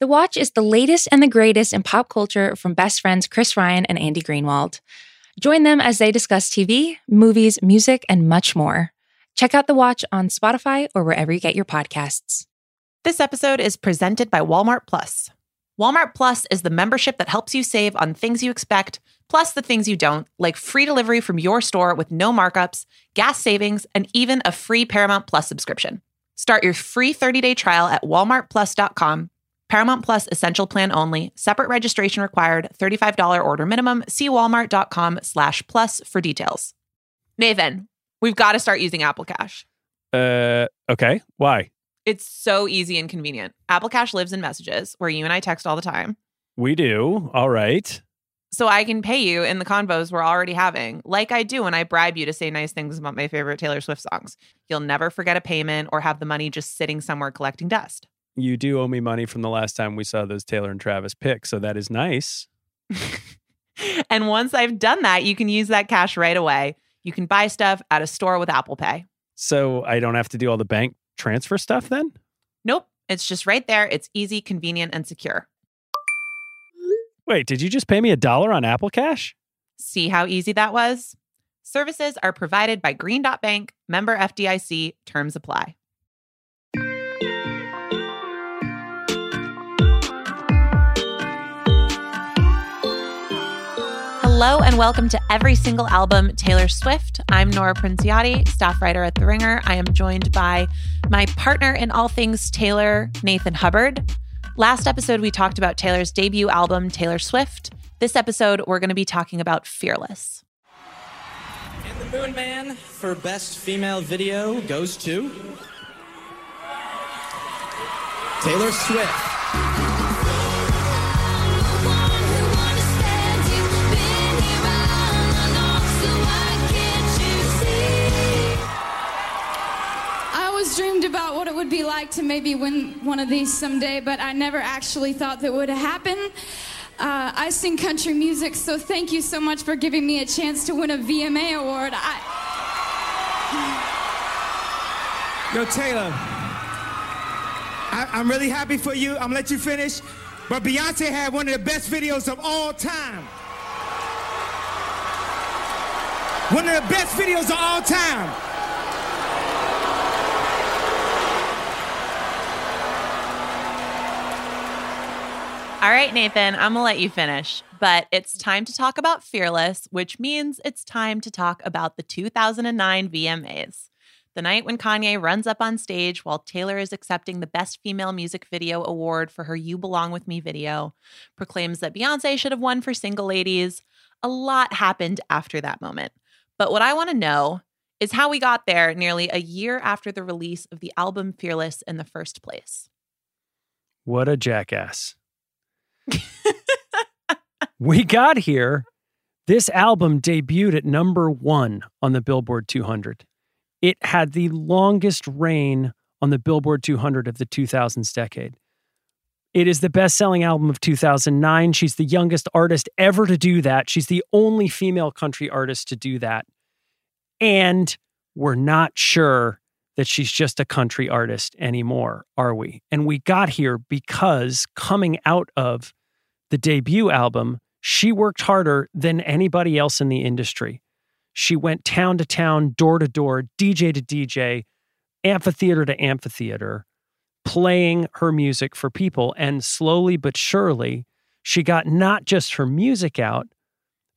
The Watch is the latest and the greatest in pop culture from best friends Chris Ryan and Andy Greenwald. Join them as they discuss TV, movies, music, and much more. Check out The Watch on Spotify or wherever you get your podcasts. This episode is presented by Walmart Plus. Walmart Plus is the membership that helps you save on things you expect, plus the things you don't, like free delivery from your store with no markups, gas savings, and even a free Paramount Plus subscription. Start your free 30-day trial at walmartplus.com. Paramount Plus essential plan only. Separate registration required. $35 order minimum. See walmart.com slash plus for details. Nathan, we've got to start using Apple Cash. Uh, okay. Why? It's so easy and convenient. Apple Cash lives in messages where you and I text all the time. We do. All right. So I can pay you in the convos we're already having, like I do when I bribe you to say nice things about my favorite Taylor Swift songs. You'll never forget a payment or have the money just sitting somewhere collecting dust. You do owe me money from the last time we saw those Taylor and Travis pics, so that is nice. and once I've done that, you can use that cash right away. You can buy stuff at a store with Apple Pay. So I don't have to do all the bank transfer stuff then? Nope. It's just right there. It's easy, convenient, and secure. Wait, did you just pay me a dollar on Apple Cash? See how easy that was? Services are provided by Green Dot Bank, member FDIC, terms apply. Hello and welcome to Every Single Album Taylor Swift. I'm Nora Princiotti, staff writer at The Ringer. I am joined by my partner in all things Taylor, Nathan Hubbard. Last episode, we talked about Taylor's debut album, Taylor Swift. This episode, we're going to be talking about Fearless. And the Moon Man for Best Female Video goes to Taylor Swift. Dreamed about what it would be like to maybe win one of these someday, but I never actually thought that would happen. Uh, I sing country music, so thank you so much for giving me a chance to win a VMA award. I... Yo, Taylor, I, am really happy for you. I'm gonna let you finish. But Beyonce had one of the best videos of all time. One of the best videos of all time. All right, Nathan, I'm going to let you finish, but it's time to talk about Fearless, which means it's time to talk about the 2009 VMAs. The night when Kanye runs up on stage while Taylor is accepting the Best Female Music Video award for her You Belong With Me video, proclaims that Beyonce should have won for Single Ladies. A lot happened after that moment. But what I want to know is how we got there nearly a year after the release of the album Fearless in the first place. What a jackass we got here. This album debuted at number one on the Billboard 200. It had the longest reign on the Billboard 200 of the 2000s decade. It is the best selling album of 2009. She's the youngest artist ever to do that. She's the only female country artist to do that. And we're not sure that she's just a country artist anymore, are we? And we got here because coming out of the debut album, she worked harder than anybody else in the industry. She went town to town, door to door, DJ to DJ, amphitheater to amphitheater, playing her music for people. And slowly but surely, she got not just her music out,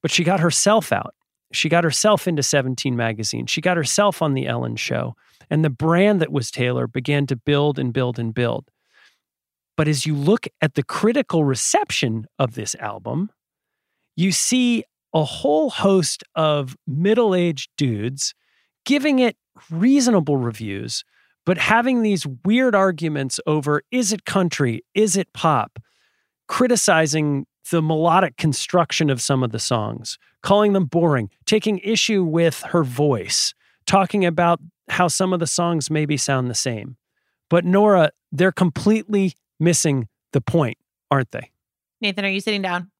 but she got herself out. She got herself into 17 magazine. She got herself on the Ellen show. And the brand that was Taylor began to build and build and build. But as you look at the critical reception of this album, you see a whole host of middle aged dudes giving it reasonable reviews, but having these weird arguments over is it country? Is it pop? Criticizing the melodic construction of some of the songs, calling them boring, taking issue with her voice, talking about how some of the songs maybe sound the same. But Nora, they're completely missing the point, aren't they? Nathan, are you sitting down?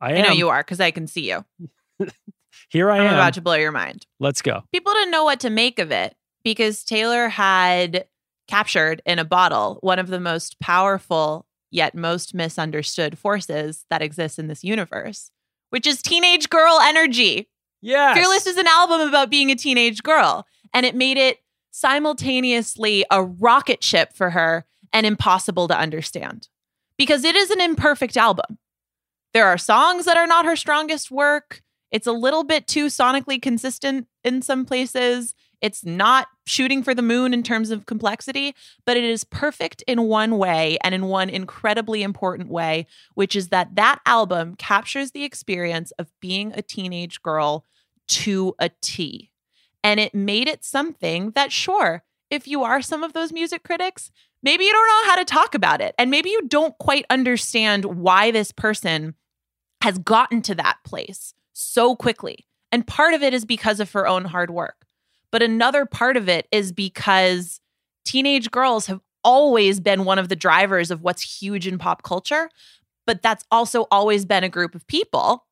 I, I know you are because I can see you. Here I am. I'm am. about to blow your mind. Let's go. People didn't know what to make of it because Taylor had captured in a bottle one of the most powerful yet most misunderstood forces that exist in this universe, which is teenage girl energy. Yes. Fearless is an album about being a teenage girl, and it made it simultaneously a rocket ship for her and impossible to understand because it is an imperfect album. There are songs that are not her strongest work. It's a little bit too sonically consistent in some places. It's not shooting for the moon in terms of complexity, but it is perfect in one way and in one incredibly important way, which is that that album captures the experience of being a teenage girl to a T. And it made it something that, sure, if you are some of those music critics, maybe you don't know how to talk about it. And maybe you don't quite understand why this person has gotten to that place so quickly. And part of it is because of her own hard work. But another part of it is because teenage girls have always been one of the drivers of what's huge in pop culture. But that's also always been a group of people.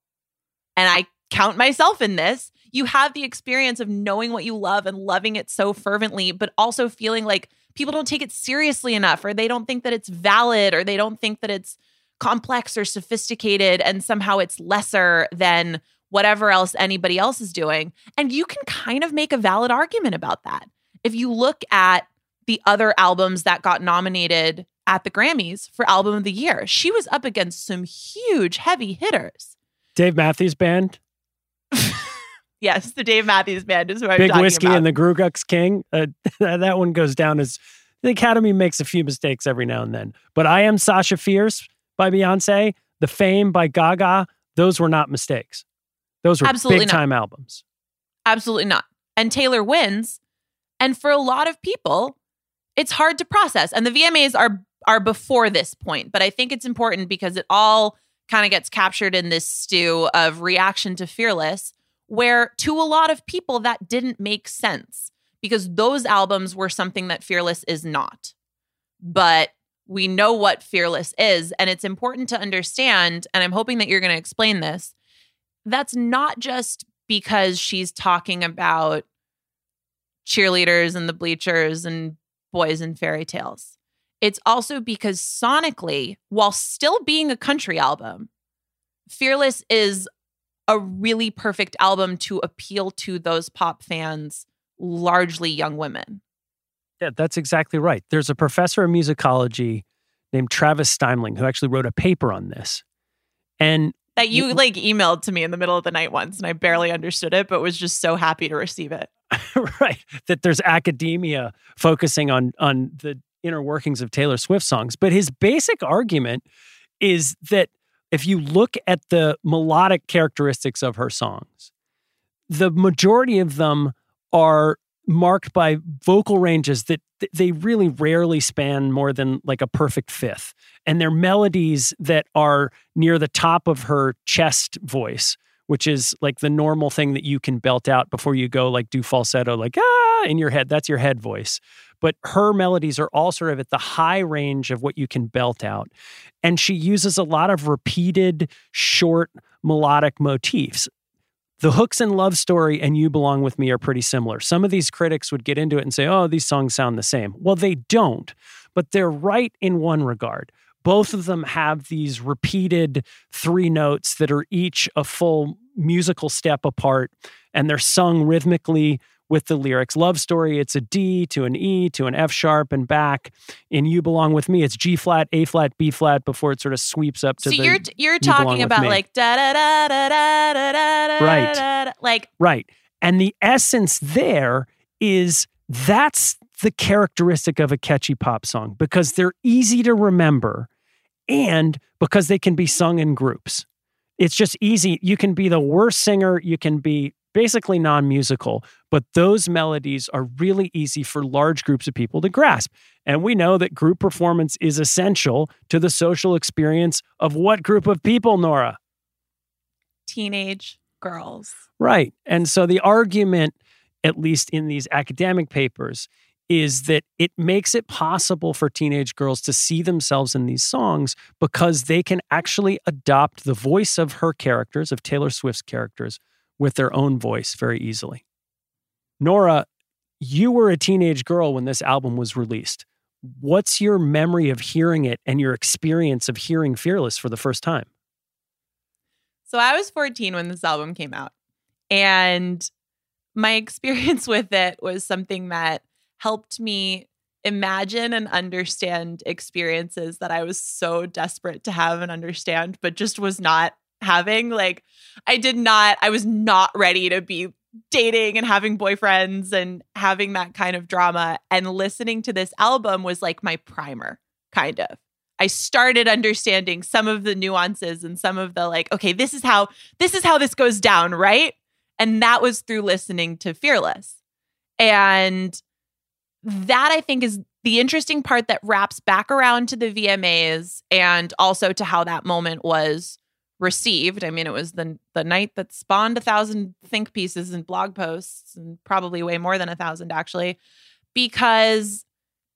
And I count myself in this. You have the experience of knowing what you love and loving it so fervently, but also feeling like people don't take it seriously enough, or they don't think that it's valid, or they don't think that it's complex or sophisticated, and somehow it's lesser than whatever else anybody else is doing. And you can kind of make a valid argument about that. If you look at the other albums that got nominated at the Grammys for Album of the Year, she was up against some huge heavy hitters. Dave Matthews Band. Yes, the Dave Matthews Band is who I'm Big talking Whiskey about. and the GrooGrux King. Uh, that one goes down as the Academy makes a few mistakes every now and then. But I Am Sasha Fierce by Beyonce, The Fame by Gaga, those were not mistakes. Those were Absolutely big not. time albums. Absolutely not. And Taylor wins. And for a lot of people, it's hard to process. And the VMAs are are before this point, but I think it's important because it all kind of gets captured in this stew of reaction to Fearless, where to a lot of people that didn't make sense because those albums were something that Fearless is not. But we know what Fearless is, and it's important to understand. And I'm hoping that you're going to explain this. That's not just because she's talking about cheerleaders and the bleachers and boys and fairy tales. It's also because sonically, while still being a country album, Fearless is a really perfect album to appeal to those pop fans, largely young women. Yeah, that's exactly right. There's a professor of musicology named Travis Stimeling who actually wrote a paper on this. And That you like emailed to me in the middle of the night once, and I barely understood it, but was just so happy to receive it. right that there's academia focusing on on the inner workings of Taylor Swift songs but his basic argument is that if you look at the melodic characteristics of her songs the majority of them are marked by vocal ranges that they really rarely span more than like a perfect fifth and they're melodies that are near the top of her chest voice which is like the normal thing that you can belt out before you go like do falsetto, like ah in your head. That's your head voice. But her melodies are all sort of at the high range of what you can belt out. And she uses a lot of repeated, short, melodic motifs. The hooks in Love Story and You Belong With Me are pretty similar. Some of these critics would get into it and say, oh, these songs sound the same. Well, they don't, but they're right in one regard both of them have these repeated three notes that are each a full musical step apart and they're sung rhythmically with the lyrics love story it's a d to an e to an f sharp and back in you belong with me it's g flat a flat b flat before it sort of sweeps up to So the So you're you're Belong talking about like da da da da da da da da Right. da, da, like Right. And the essence there is that's the characteristic of a catchy pop song because they're easy to remember and because they can be sung in groups. It's just easy. You can be the worst singer, you can be basically non musical, but those melodies are really easy for large groups of people to grasp. And we know that group performance is essential to the social experience of what group of people, Nora? teenage girls. Right. And so the argument, at least in these academic papers, is that it makes it possible for teenage girls to see themselves in these songs because they can actually adopt the voice of her characters, of Taylor Swift's characters, with their own voice very easily. Nora, you were a teenage girl when this album was released. What's your memory of hearing it and your experience of hearing Fearless for the first time? So I was 14 when this album came out. And my experience with it was something that helped me imagine and understand experiences that I was so desperate to have and understand, but just was not having. Like, I did not, I was not ready to be dating and having boyfriends and having that kind of drama. And listening to this album was like my primer, kind of. I started understanding some of the nuances and some of the like, okay, this is how this is how this goes down, right? And that was through listening to Fearless. And that I think is the interesting part that wraps back around to the VMAs and also to how that moment was received. I mean, it was the the night that spawned a thousand think pieces and blog posts, and probably way more than a thousand actually, because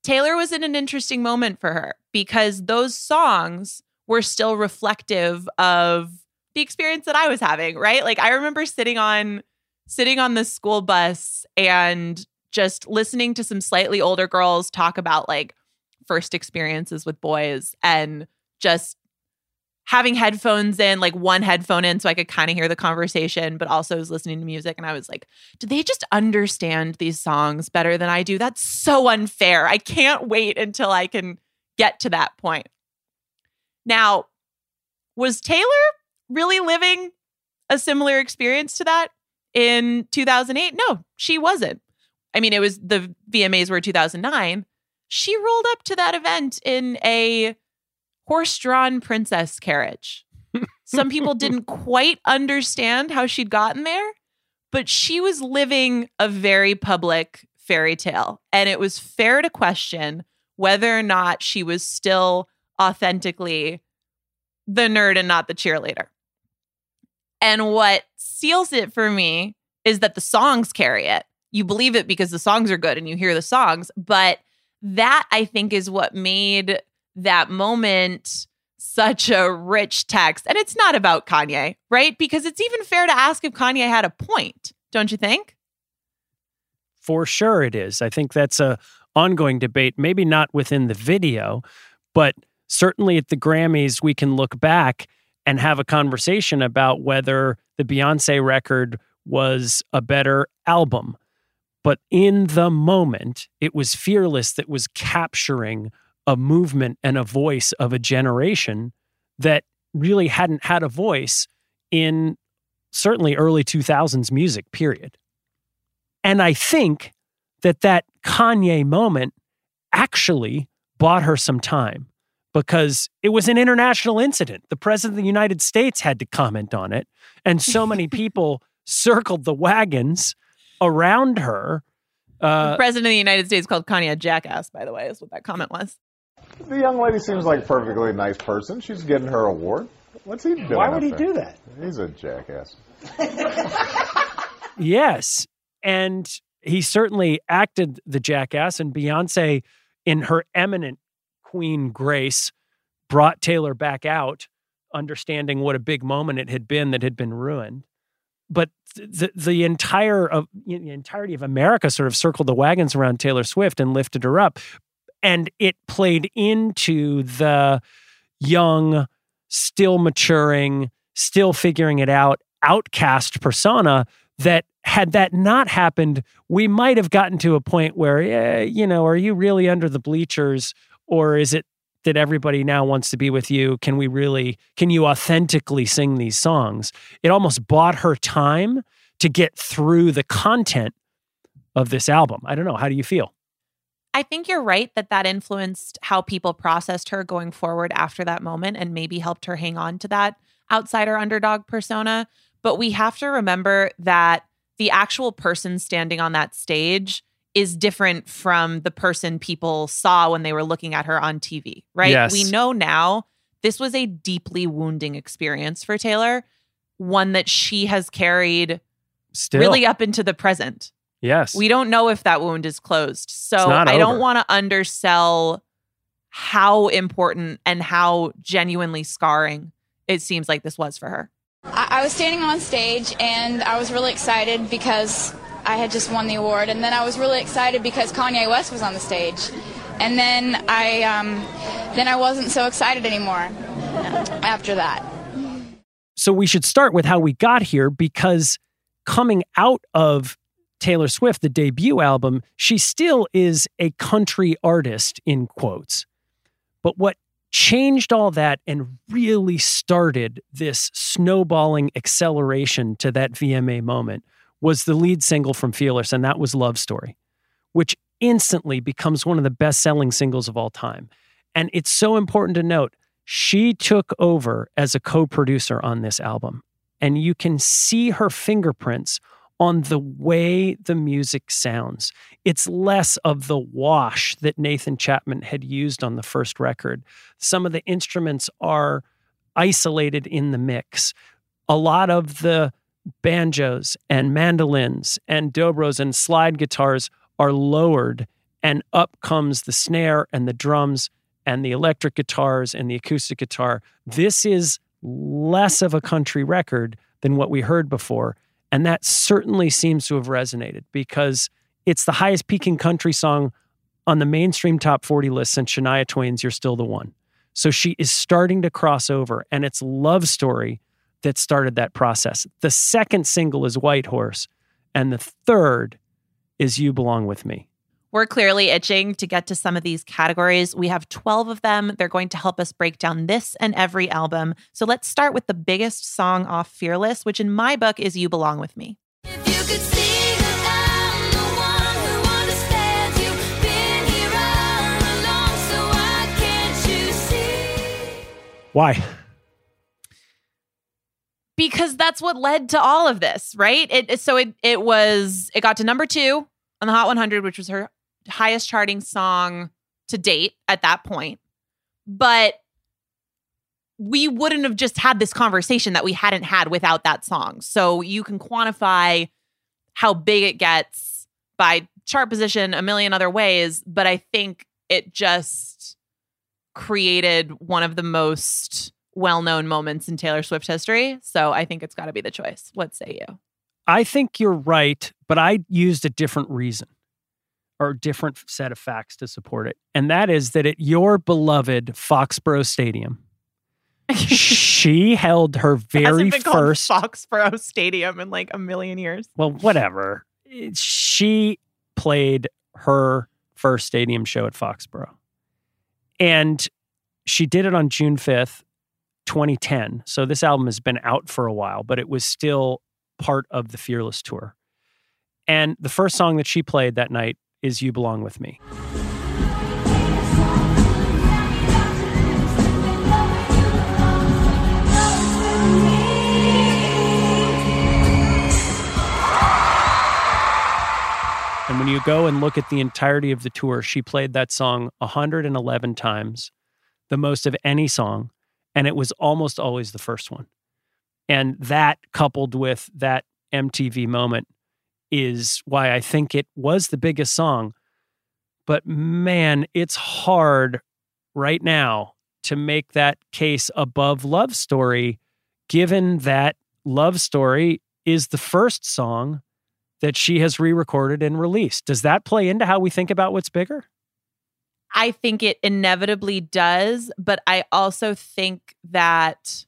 Taylor was in an interesting moment for her because those songs were still reflective of the experience that I was having, right? Like I remember sitting on sitting on the school bus and just listening to some slightly older girls talk about like first experiences with boys and just having headphones in, like one headphone in so I could kind of hear the conversation, but also was listening to music. And I was like, do they just understand these songs better than I do? That's so unfair. I can't wait until I can get to that point. Now, was Taylor really living a similar experience to that in 2008? No, she wasn't. I mean, it was the VMAs were 2009. She rolled up to that event in a horse drawn princess carriage. Some people didn't quite understand how she'd gotten there, but she was living a very public fairy tale. And it was fair to question whether or not she was still authentically the nerd and not the cheerleader. And what seals it for me is that the songs carry it. You believe it because the songs are good and you hear the songs. But that I think is what made that moment such a rich text. And it's not about Kanye, right? Because it's even fair to ask if Kanye had a point, don't you think? For sure it is. I think that's a ongoing debate, maybe not within the video, but certainly at the Grammys we can look back and have a conversation about whether the Beyonce record was a better album. But in the moment, it was Fearless that was capturing a movement and a voice of a generation that really hadn't had a voice in certainly early 2000s music, period. And I think that that Kanye moment actually bought her some time because it was an international incident. The president of the United States had to comment on it, and so many people circled the wagons around her. Uh, the president of the United States called Kanye a jackass, by the way, is what that comment was. The young lady seems like a perfectly nice person. She's getting her award. What's he doing? Why would he there? do that? He's a jackass. yes. And he certainly acted the jackass, and Beyonce, in her eminent queen grace, brought Taylor back out, understanding what a big moment it had been that had been ruined. But the the entire of the entirety of America sort of circled the wagons around Taylor Swift and lifted her up and it played into the young, still maturing, still figuring it out outcast persona that had that not happened, we might have gotten to a point where, you know, are you really under the bleachers or is it that everybody now wants to be with you? Can we really, can you authentically sing these songs? It almost bought her time to get through the content of this album. I don't know. How do you feel? I think you're right that that influenced how people processed her going forward after that moment and maybe helped her hang on to that outsider underdog persona. But we have to remember that the actual person standing on that stage is different from the person people saw when they were looking at her on TV, right? Yes. We know now this was a deeply wounding experience for Taylor, one that she has carried Still. really up into the present. Yes. We don't know if that wound is closed. So I don't want to undersell how important and how genuinely scarring it seems like this was for her. I, I was standing on stage and I was really excited because I had just won the award, and then I was really excited because Kanye West was on the stage. and then I um, then I wasn't so excited anymore after that. So we should start with how we got here because coming out of Taylor Swift, the debut album, she still is a country artist in quotes. But what changed all that and really started this snowballing acceleration to that VMA moment was the lead single from Fearless, and that was Love Story, which instantly becomes one of the best selling singles of all time. And it's so important to note she took over as a co producer on this album, and you can see her fingerprints on the way the music sounds. It's less of the wash that Nathan Chapman had used on the first record. Some of the instruments are isolated in the mix. A lot of the banjos and mandolins and dobros and slide guitars are lowered, and up comes the snare and the drums and the electric guitars and the acoustic guitar. This is less of a country record than what we heard before. And that certainly seems to have resonated because it's the highest peaking country song on the mainstream top 40 list since Shania Twain's You're Still the One. So she is starting to cross over, and it's Love Story that started that process. The second single is White Horse, and the third is You Belong With Me. We're clearly itching to get to some of these categories. We have 12 of them. They're going to help us break down this and every album. So let's start with the biggest song off Fearless, which in my book is You Belong With Me. Why? Because that's what led to all of this, right? It so it it was it got to number 2 on the Hot 100, which was her highest charting song to date at that point. But we wouldn't have just had this conversation that we hadn't had without that song. So you can quantify how big it gets by chart position a million other ways, but I think it just created one of the most well-known moments in Taylor Swift history. So I think it's got to be the choice. What say you? I think you're right, but I used a different reason or different set of facts to support it. And that is that at your beloved Foxborough Stadium, she held her very first Foxborough Stadium in like a million years. Well, whatever. Eh, she played her first stadium show at Foxborough. And she did it on June 5th, 2010. So this album has been out for a while, but it was still part of the Fearless tour. And the first song that she played that night is You Belong With Me. And when you go and look at the entirety of the tour, she played that song 111 times, the most of any song. And it was almost always the first one. And that coupled with that MTV moment is why I think it was the biggest song. But man, it's hard right now to make that case above Love Story, given that Love Story is the first song that she has re recorded and released. Does that play into how we think about what's bigger? I think it inevitably does, but I also think that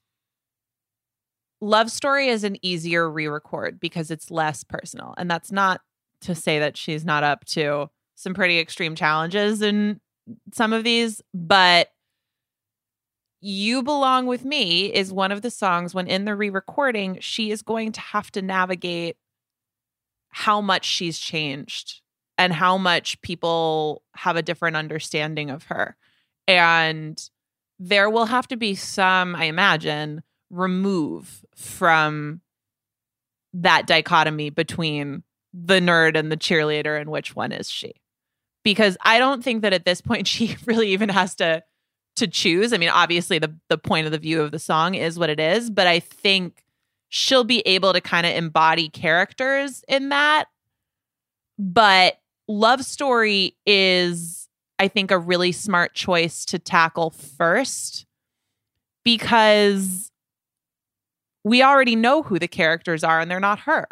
Love Story is an easier re record because it's less personal. And that's not to say that she's not up to some pretty extreme challenges in some of these, but You Belong With Me is one of the songs when in the re recording, she is going to have to navigate how much she's changed and how much people have a different understanding of her. And there will have to be some, I imagine, remove from that dichotomy between the nerd and the cheerleader and which one is she? Because i don't think that at this point she really even has to to choose. I mean obviously the the point of the view of the song is what it is but i think she'll be able to kind of embody characters in that. But love story is i think a really smart choice to tackle first because we already know who the characters are and they're not her.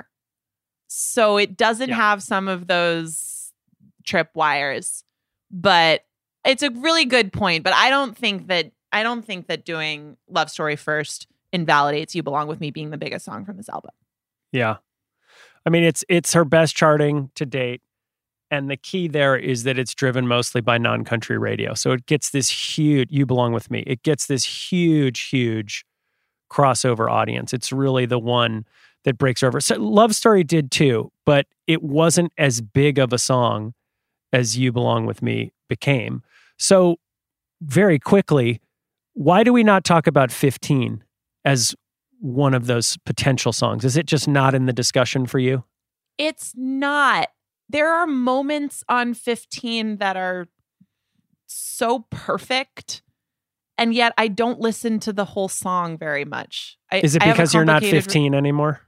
So it doesn't yeah. have some of those trip wires, but it's a really good point, but I don't think that I don't think that doing Love Story first invalidates You Belong With Me being the biggest song from this album. Yeah. I mean, it's it's her best charting to date. And the key there is that it's driven mostly by non country radio. So it gets this huge, you belong with me. It gets this huge, huge crossover audience. It's really the one that breaks over. So Love Story did too, but it wasn't as big of a song as You Belong With Me became. So, very quickly, why do we not talk about 15 as one of those potential songs? Is it just not in the discussion for you? It's not. There are moments on 15 that are so perfect. And yet I don't listen to the whole song very much. I, Is it I have a because you're not complicated- 15 anymore?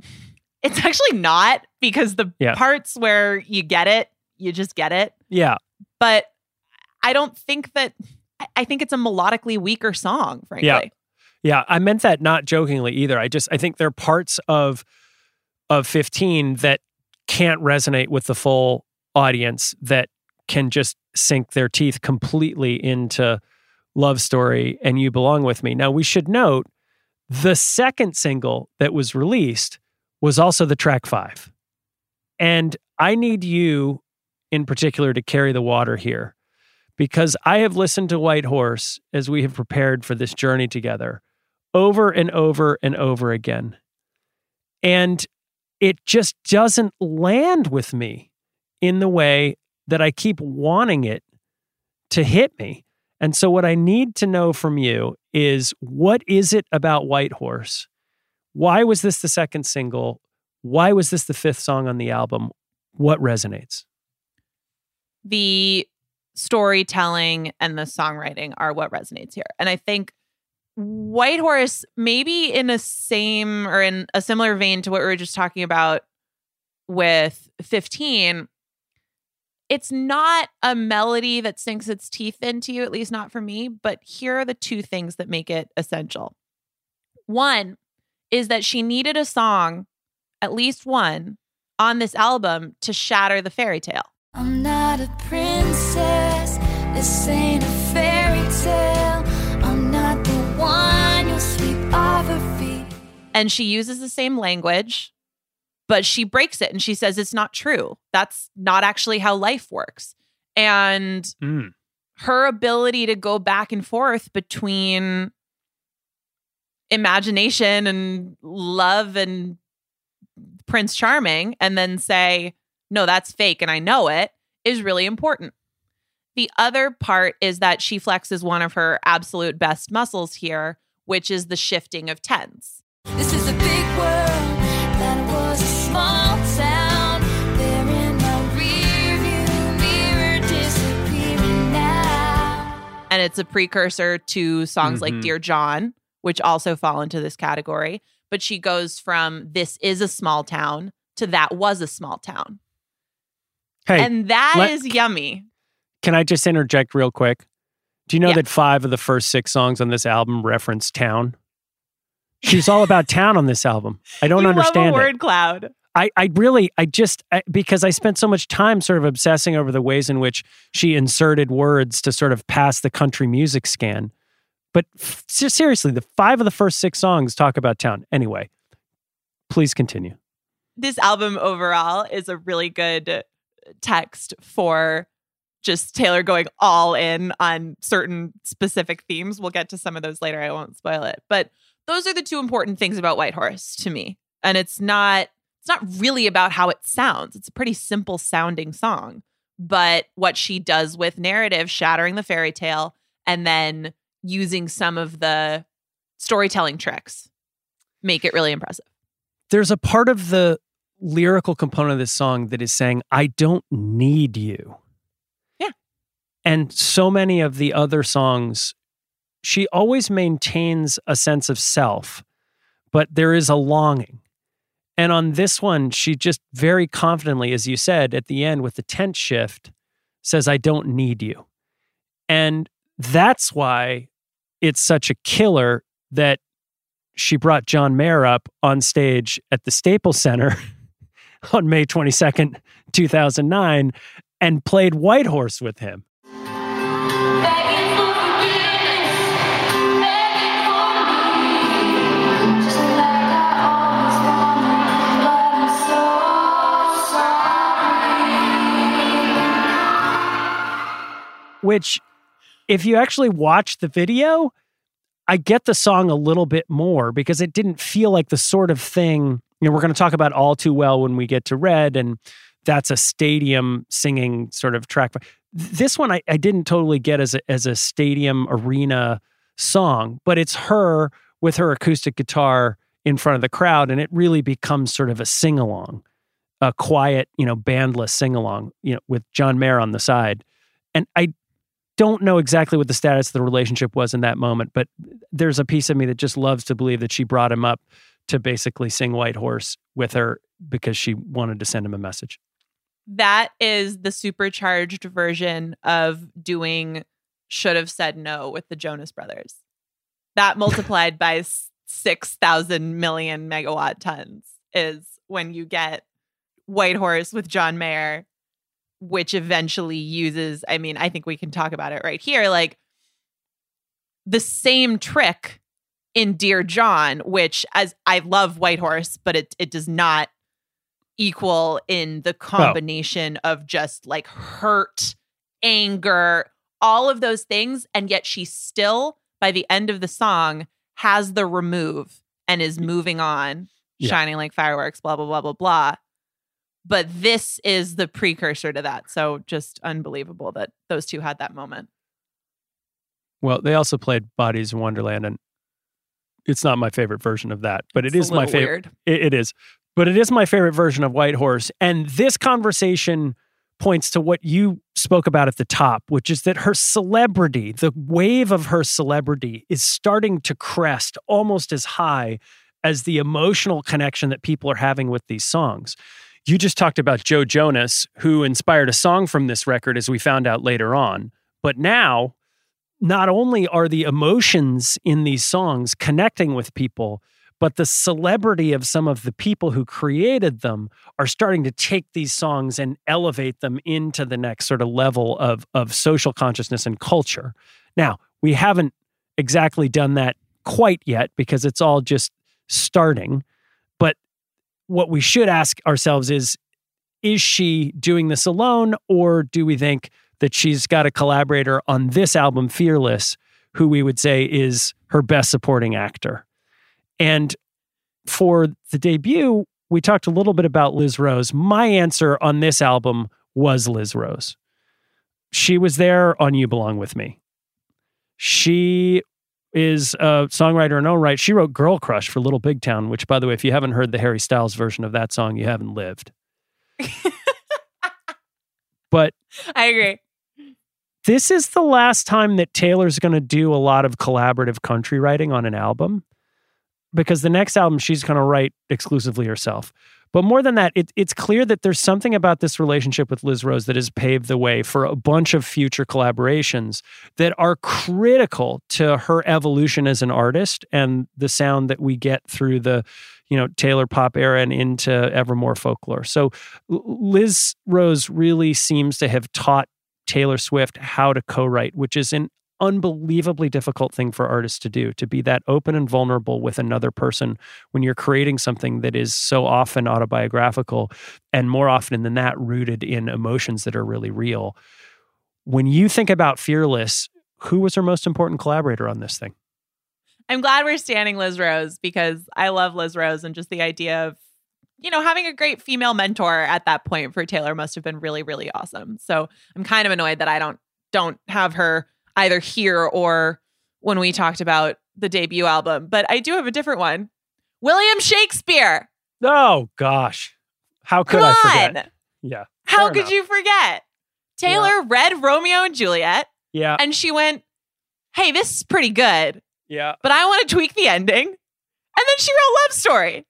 It's actually not because the Yeah. parts where you get it, you just get it. Yeah. But I don't think that, I- I think it's a melodically weaker song, frankly. Yeah. Yeah, I meant that not jokingly either. I just I think there are parts of of 15 that can't resonate with the full audience that can just sink their teeth completely into love story and you belong with me. Now we should note the second single that was released was also the track 5. And I need you in particular to carry the water here because I have listened to White Horse as we have prepared for this journey together over and over and over again. And it just doesn't land with me in the way that I keep wanting it to hit me. And so, what I need to know from you is what is it about White Horse? Why was this the second single? Why was this the fifth song on the album? What resonates? the storytelling and the songwriting are what resonates here. And I think White Horse, maybe in a same or in a similar vein to what we were just talking about with 15, it's not a melody that sinks its teeth into you, at least not for me. But here are the two things that make it essential. One is that she needed a song, at least one, on this album to shatter the fairy tale. I'm not a princess. This ain't a fairy tale. I'm not the one you'll sweep off her feet. and she uses the same language, but she breaks it and she says it's not true. That's not actually how life works. And Mm. her ability to go back and forth between imagination and love and Prince Charming and then say, no, that's fake and I know it is really important. The other part is that she flexes one of her absolute best muscles here, which is the shifting of tens. This is a big world and it's a precursor to songs like Mhm. Dear John, which also fall into this category. But she goes from this is a small town to that was a small town. Hey, and that is let- yummy. Can I just interject real quick? Do you know Yeah. that five of the first six songs on this album reference town? She's all about town on this album. I don't you understand love a it. word cloud. I, I really, I just, I, because I spent so much time sort of obsessing over the ways in which she inserted words to sort of pass the country music scan. But f- seriously, the five of the first six songs talk about town. Anyway, please continue. This album overall is a really good uh, text for just Taylor going all in on certain specific themes. We'll get to some of those later. I won't spoil it. But those are the two important things about White Horse to me. And it's not it's not really about how it sounds. It's a pretty simple sounding song. But what she does with narrative, shattering the fairy tale, and then using some of the storytelling tricks make it really impressive. There's a part of the lyrical component of this song that is saying, I don't need you. Yeah. And so many of the other songs, she always maintains a sense of self, but there is a longing. And on this one, she just very confidently, as you said at the end with the tense shift, says, I don't need you. And that's why it's such a killer that she brought John Mayer up on stage at the Staples Center on May 22nd, 2009, and played White Horse with him. Which, if you actually watch the video, I get the song a little bit more because it didn't feel like the sort of thing. You know, we're going to talk about all too well when we get to Red, and that's a stadium singing sort of track. This one I, I didn't totally get as a, as a stadium arena song, but it's her with her acoustic guitar in front of the crowd, and it really becomes sort of a sing along, a quiet, you know, bandless sing along, you know, with John Mayer on the side. And I don't know exactly what the status of the relationship was in that moment, but there's a piece of me that just loves to believe that she brought him up to basically sing White Horse with her because she wanted to send him a message. That is the supercharged version of doing should have said no with the Jonas Brothers. That multiplied by s- 6,000 million megawatt tons is when you get White Horse with John Mayer, which eventually uses, I mean, I think we can talk about it right here. Like the same trick in Dear John, which as I love White Horse, but it it does not equal in the combination of just like hurt, anger, all of those things. And yet she still, by the end of the song, has the remove and is moving on, Yeah. shining like fireworks, blah, blah, blah, blah, blah. But this is the precursor to that. So just unbelievable that those two had that moment. Well, they also played Body Is a Wonderland, and it's not my favorite version of that, but it It's my favorite. It, it is, but it is my favorite version of White Horse. And this conversation points to what you spoke about at the top, which is that her celebrity, the wave of her celebrity, is starting to crest almost as high as the emotional connection that people are having with these songs. You just talked about Joe Jonas, who inspired a song from this record, as we found out later on. But now, not only are the emotions in these songs connecting with people, but the celebrity of some of the people who created them are starting to take these songs and elevate them into the next sort of level of, of social consciousness and culture. Now, we haven't exactly done that quite yet because it's all just starting. What we should ask ourselves is is she doing this alone, or do we think that she's got a collaborator on this album, Fearless, who we would say is her best supporting actor? And for the debut, we talked a little bit about Liz Rose. My answer on this album was Liz Rose. She was there on You Belong With Me. She is a songwriter in own right. She wrote Girl Crush for Little Big Town, which, by the way, if you haven't heard the Harry Styles version of that song, you haven't lived. but I agree. this is the last time that Taylor's going to do a lot of collaborative country writing on an album because the next album she's going to write exclusively herself. But more than that, it, it's clear that there's something about this relationship with Liz Rose that has paved the way for a bunch of future collaborations that are critical to her evolution as an artist and the sound that we get through the you know Taylor pop era and into Evermore folklore. So Liz Rose really seems to have taught Taylor Swift how to co-write, which is an unbelievably difficult thing for artists to do to be that open and vulnerable with another person when you're creating something that is so often autobiographical and more often than that rooted in emotions that are really real. When you think about Fearless, who was her most important collaborator on this thing? I'm glad we're standing Liz Rose because I love Liz Rose and just the idea of, you know, having a great female mentor at that point for Taylor must have been really, really awesome. So I'm kind of annoyed that I don't don't have her either here or when we talked about the debut album. But I do have a different one. William Shakespeare. Oh gosh. How could Come I on. forget? Yeah. How could enough. you forget? Taylor read Romeo and Juliet Yeah. and she went, Hey, this is pretty good, Yeah. but I want to tweak the ending. And then she wrote Love Story.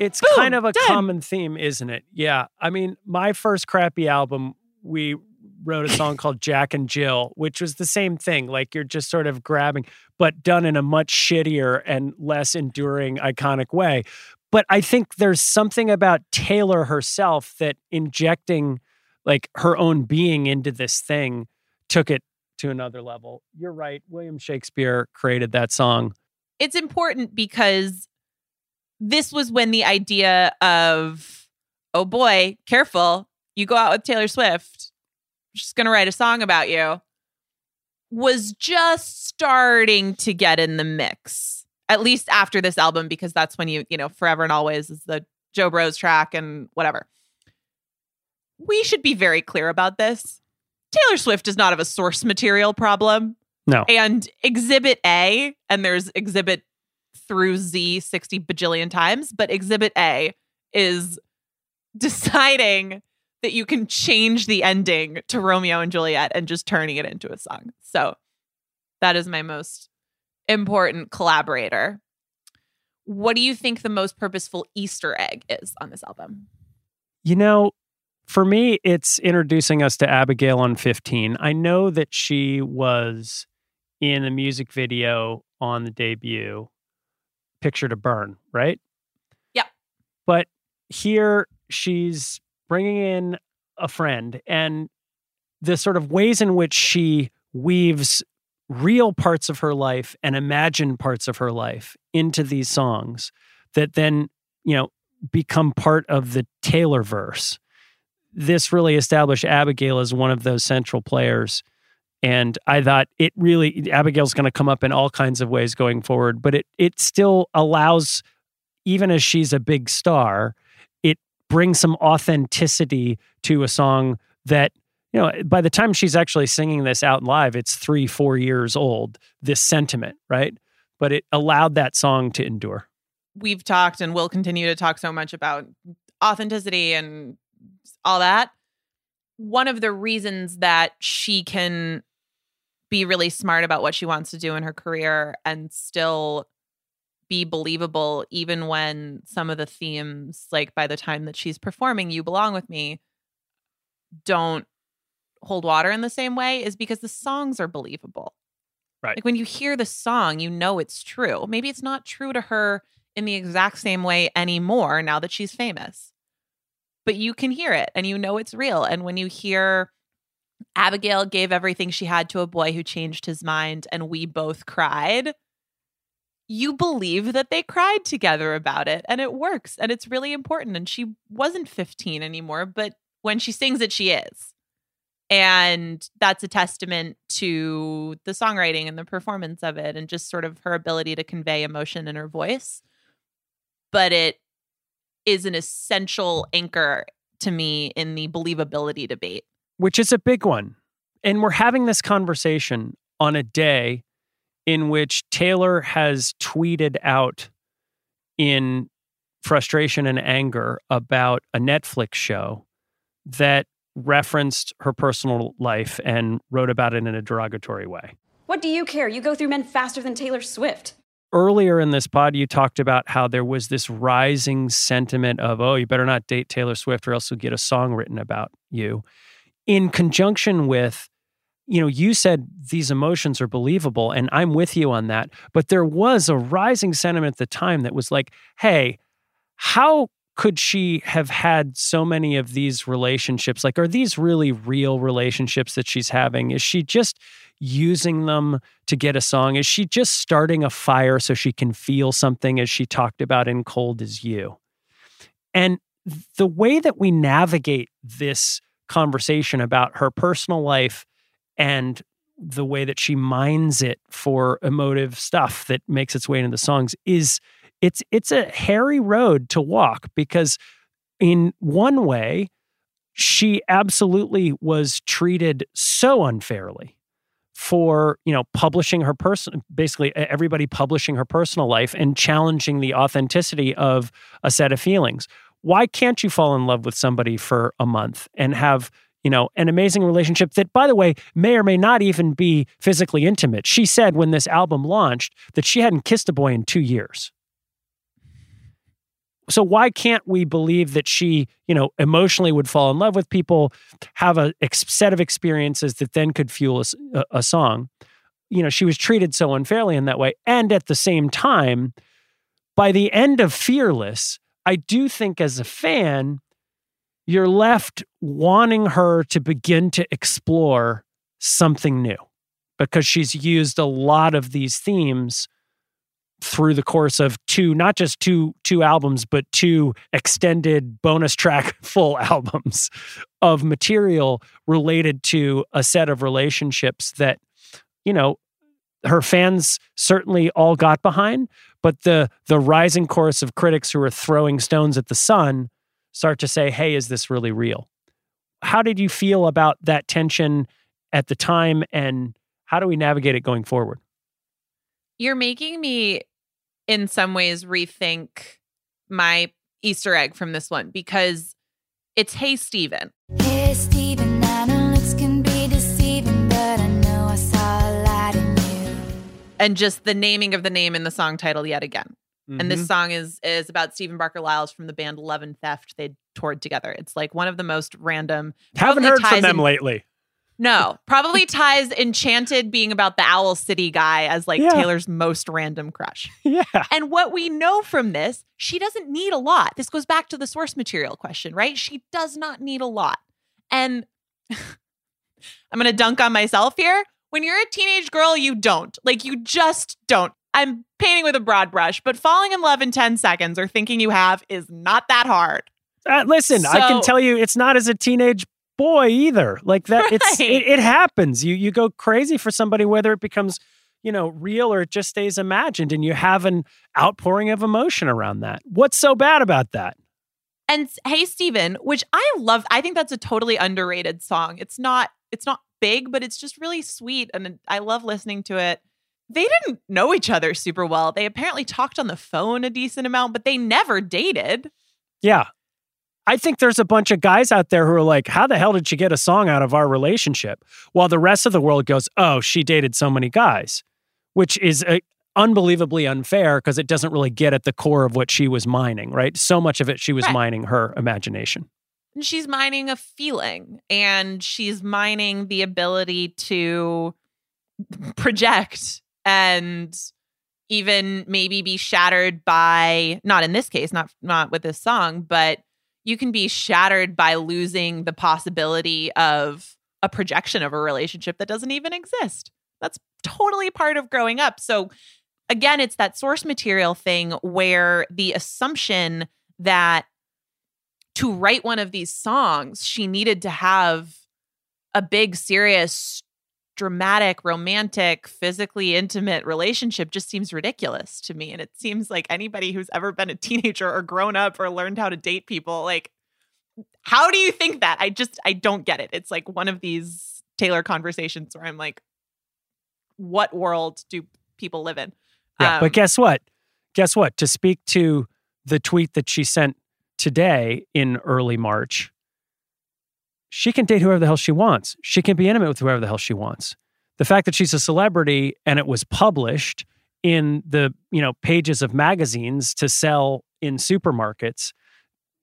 It's Boom, kind of a done. common theme, isn't it? Yeah. I mean, my first crappy album, we wrote a song called Jack and Jill, which was the same thing. Like you're just sort of grabbing, but done in a much shittier and less enduring, iconic way. But I think there's something about Taylor herself that injecting like her own being into this thing took it to another level. You're right. William Shakespeare created that song. It's important because this was when the idea of, oh boy, careful, you go out with Taylor Swift, she's going to write a song about you, was just starting to get in the mix. At least after this album, because that's when you, you know, Forever and Always is the Joe Bros track and whatever. We should be very clear about this. Taylor Swift does not have a source material problem. No. And exhibit A, and there's exhibit through Z 60 bajillion times, but exhibit A is deciding that you can change the ending to Romeo and Juliet and just turning it into a song. So that is my most important collaborator. What do you think the most purposeful Easter egg is on this album? You know, for me, it's introducing us to Abigail on 15. I know that she was in a music video on the debut, Picture to Burn, right? Yeah. But here she's bringing in a friend and the sort of ways in which she weaves real parts of her life and imagined parts of her life into these songs that then, you know, become part of the Taylor verse. This really established Abigail as one of those central players. And I thought it really Abigail's going to come up in all kinds of ways going forward, but it it still allows even as she's a big star, it brings some authenticity to a song that you know by the time she's actually singing this out live it's 3 4 years old this sentiment, right? But it allowed that song to endure. We've talked and will continue to talk so much about authenticity and all that. One of the reasons that she can be really smart about what she wants to do in her career and still be believable even when some of the themes like by the time that she's performing you belong with me don't hold water in the same way is because the songs are believable. Right. like when you hear the song you know it's true. Maybe it's not true to her in the exact same way anymore now that she's famous but you can hear it and you know it's real. And when you hear Abigail gave everything she had to a boy who changed his mind, and we both cried. You believe that they cried together about it, and it works, and it's really important. And she wasn't 15 anymore, but when she sings it, she is. And that's a testament to the songwriting and the performance of it, and just sort of her ability to convey emotion in her voice. But it is an essential anchor to me in the believability debate. Which is a big one. And we're having this conversation on a day in which Taylor has tweeted out in frustration and anger about a Netflix show that referenced her personal life and wrote about it in a derogatory way. What do you care? You go through men faster than Taylor Swift. Earlier in this pod, you talked about how there was this rising sentiment of, oh, you better not date Taylor Swift or else you'll get a song written about you. In conjunction with, you know, you said these emotions are believable, and I'm with you on that. But there was a rising sentiment at the time that was like, hey, how could she have had so many of these relationships? Like, are these really real relationships that she's having? Is she just using them to get a song? Is she just starting a fire so she can feel something as she talked about in Cold as You? And the way that we navigate this conversation about her personal life and the way that she mines it for emotive stuff that makes its way into the songs is it's it's a hairy road to walk because in one way she absolutely was treated so unfairly for you know publishing her person basically everybody publishing her personal life and challenging the authenticity of a set of feelings why can't you fall in love with somebody for a month and have you know an amazing relationship that by the way may or may not even be physically intimate? She said when this album launched that she hadn't kissed a boy in 2 years. So why can't we believe that she you know emotionally would fall in love with people have a set of experiences that then could fuel a song? You know she was treated so unfairly in that way. And at the same time by the end of fearless i do think as a fan you're left wanting her to begin to explore something new because she's used a lot of these themes through the course of two not just two two albums but two extended bonus track full albums of material related to a set of relationships that you know her fans certainly all got behind but the the rising chorus of critics who are throwing stones at the sun start to say hey is this really real? How did you feel about that tension at the time and how do we navigate it going forward? You're making me, in some ways, rethink my Easter egg from this one because it's Hey Steven. Hey, Steven, and just the naming of the name in the song title yet again. And this Mhm. song is is about Stephen Barker Liles from the band Love and Theft. They toured together. It's like one of the most random. haven't heard from them in- lately No, probably ties Enchanted being about the Owl City guy as like Yeah. Taylor's most random crush. yeah And what we know from this, she doesn't need a lot. This goes back to the source material question, right? She does not need a lot. And I'm going to dunk on myself here. When you're a teenage girl, you don't. Like, you just don't. I'm painting with a broad brush, but falling in love in 10 seconds or thinking you have is not that hard. Uh, listen, I can tell you, it's not as a teenage boy either. Like that, it's it, it happens. You you go crazy for somebody, whether it becomes you know real or it just stays imagined, and you have an outpouring of emotion around that. What's so bad about that? And Hey Steven, which I love, I think that's a totally underrated song. It's not it's not big, but it's just really sweet and I love listening to it. They didn't know each other super well. They apparently talked on the phone a decent amount, but they never dated. Yeah. I think there's a bunch of guys out there who are like, how the hell did she get a song out of our relationship? While the rest of the world goes, oh, she dated so many guys, which is uh, unbelievably unfair because it doesn't really get at the core of what she was mining, right? So much of it, she was Right. mining her imagination. She's mining a feeling and she's mining the ability to project and even maybe be shattered by not in this case not not with this song but you can be shattered by losing the possibility of a projection of a relationship that doesn't even exist. That's totally part of growing up. So again it's that source material thing where the assumption that to write one of these songs, she needed to have a big, serious, dramatic, romantic, physically intimate relationship just seems ridiculous to me. And it seems like anybody who's ever been a teenager or grown up or learned how to date people, like, how do you think that? I just, I don't get it. It's like one of these Taylor conversations where I'm like, what world do people live in? Yeah, Um, but guess what? Guess what? To speak to the tweet that she sent today in early March, she can date whoever the hell she wants. She can be intimate with whoever the hell she wants. The fact that she's a celebrity and it was published in the you know pages of magazines to sell in supermarkets,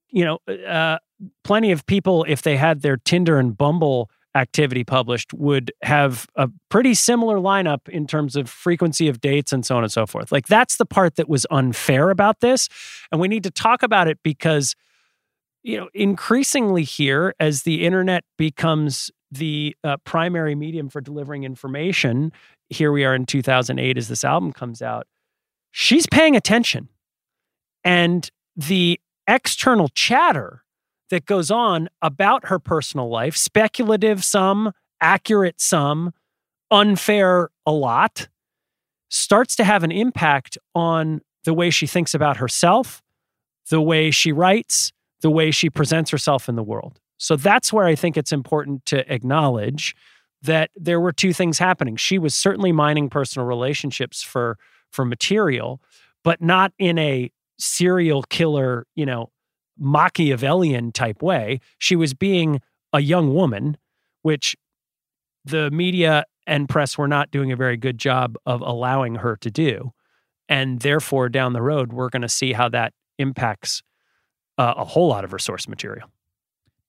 you know, uh, plenty of people if they had their Tinder and Bumble activity published would have a pretty similar lineup in terms of frequency of dates and so on and so forth. Like that's the part that was unfair about this. And we need to talk about it because, you know, increasingly here, as the internet becomes the uh, primary medium for delivering information, here we are in 2008 as this album comes out, she's paying attention. And the external chatter that goes on about her personal life, speculative some, accurate some, unfair a lot, starts to have an impact on the way she thinks about herself, the way she writes, the way she presents herself in the world. So that's where I think it's important to acknowledge that there were two things happening. She was certainly mining personal relationships for for material, but not in a serial killer, you know, Machiavellian type way. She was being a young woman, which the media and press were not doing a very good job of allowing her to do. And therefore, down the road, we're going to see how that impacts uh, a whole lot of her source material.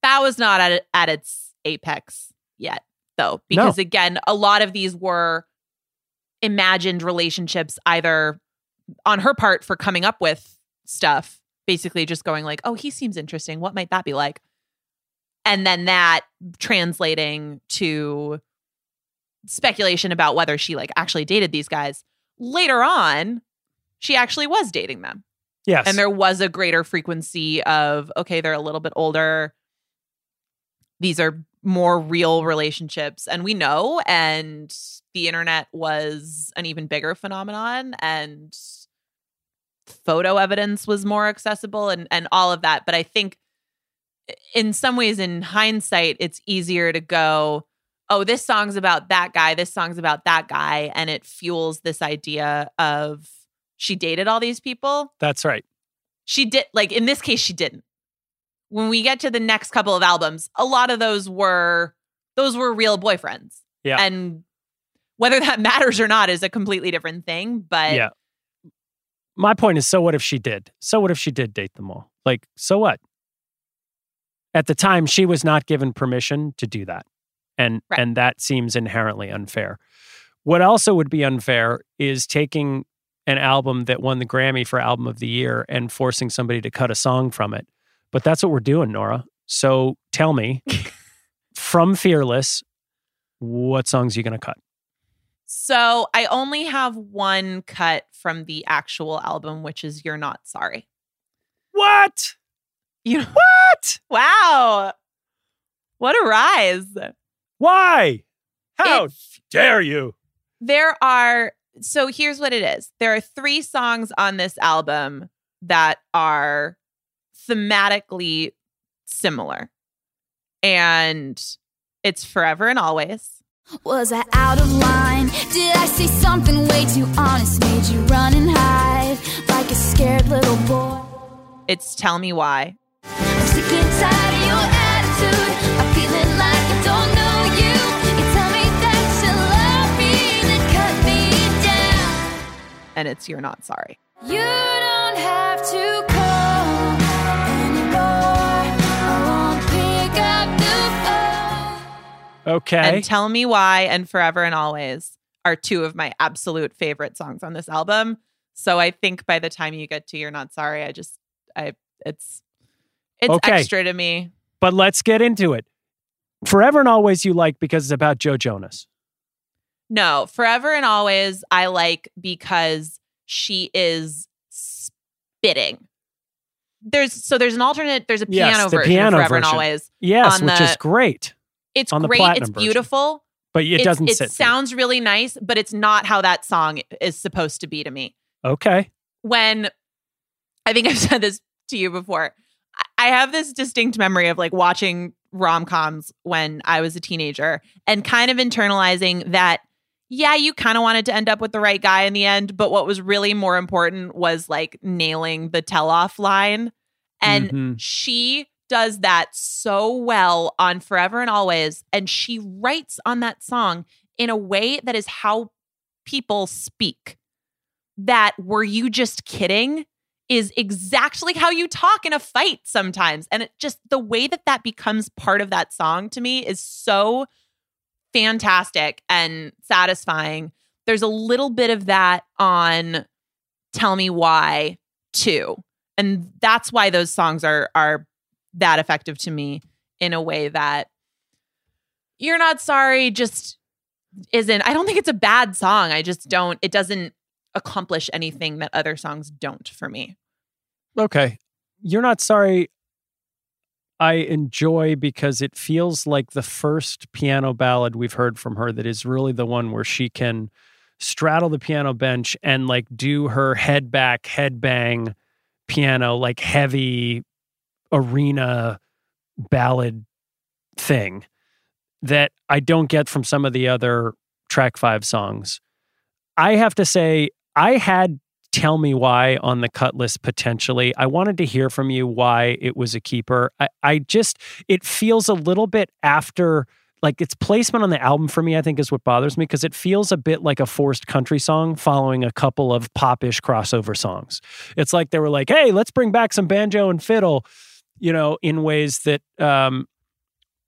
that was not at, at its apex yet though because again a lot of these were imagined relationships either on her part for coming up with stuff basically just going like oh he seems interesting what might that be like and then that translating to speculation about whether she like actually dated these guys later on she actually was dating them. Yes. And there was a greater frequency of, okay, they're a little bit older. These are more real relationships. And we know, and the internet was an even bigger phenomenon, and photo evidence was more accessible and, and all of that. But I think in some ways, in hindsight, it's easier to go, oh, this song's about that guy, this song's about that guy. And it fuels this idea of she dated all these people. That's right. She did, like in this case, she didn't. When we get to the next couple of albums, a lot of those were those were real boyfriends. Yeah. And whether that matters or not is a completely different thing. But yeah. My point is, so what if she did? So what if she did date them all? Like, so what? At the time, she was not given permission to do that. And Right. and that seems inherently unfair. What also would be unfair is taking an album that won the Grammy for album of the year and forcing somebody to cut a song from it. But that's what we're doing, Nora. So tell me, from Fearless, what songs are you going to cut? So I only have one cut from the actual album, which is You're Not Sorry. What? You What? wow. What a rise. Why? How It's- dare you? There are so here's what it is. There are three songs on this album that are thematically similar. And it's Forever and Always. Was I out of line? Did I say something way too honest? Made you run and hide like a scared little boy. It's Tell Me Why. I'm sick and tired of your attitude. I'm feeling like I don't know you. You tell me that you love me, then cut me down. And it's You're Not Sorry. You don't have to Okay. And Tell Me Why and Forever and Always are two of my absolute favorite songs on this album. So I think by the time you get to You're Not Sorry, I just I it's it's Okay. extra to me. but let's get into it. Forever and Always you like because it's about Joe Jonas. No, Forever and Always I like because she is spitting. There's so there's an alternate, there's a Yes, piano the version piano of Forever and. Always. Yes, which the- is great. It's great, it's version. beautiful. But it It's- doesn't it sounds really nice, but it's not how that song is supposed to be to me. okay. when I think I've said this to you before. I- have this distinct memory of like watching rom coms when I was a teenager and kind of internalizing that, yeah, you kind of wanted to end up with the right guy in the end, but what was really more important was like nailing the tell off line. And Mhm. she does that so well on Forever and Always. And she writes on that song in a way that is how people speak. That were you just kidding is exactly how you talk in a fight sometimes. And it just the way that that becomes part of that song to me is so fantastic and satisfying. There's a little bit of that on Tell Me Why too. And that's why those songs are are that effective to me in a way that You're Not Sorry just isn't. I don't think it's a bad song. I just don't it doesn't accomplish anything that other songs don't for me. Okay. You're not sorry. I enjoy because it feels like the first piano ballad we've heard from her that is really the one where she can straddle the piano bench and like do her head back, head bang piano, like heavy arena ballad thing that I don't get from some of the other track five songs. I have to say, I had tell me why on the cut list potentially. I wanted to hear from you why it was a keeper. I, I just, it feels a little bit after, like its placement on the album for me, I think is what bothers me because it feels a bit like a forced country song following a couple of popish crossover songs. It's like they were like, hey, let's bring back some banjo and fiddle, you know, in ways that, um,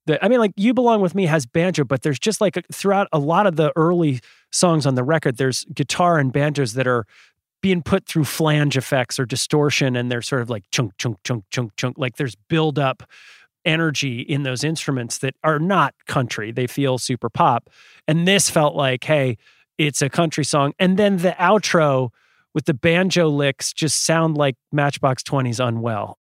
that I mean, like "You Belong with Me" has banjo, but there's just like a, throughout a lot of the early songs on the record, there's guitar and banjos that are being put through flange effects or distortion, and they're sort of like chunk, chunk, chunk, chunk, chunk. Like there's build up energy in those instruments that are not country; they feel super pop. And this felt like, hey, it's a country song. And then the outro with the banjo licks just sound like Matchbox 20's Unwell.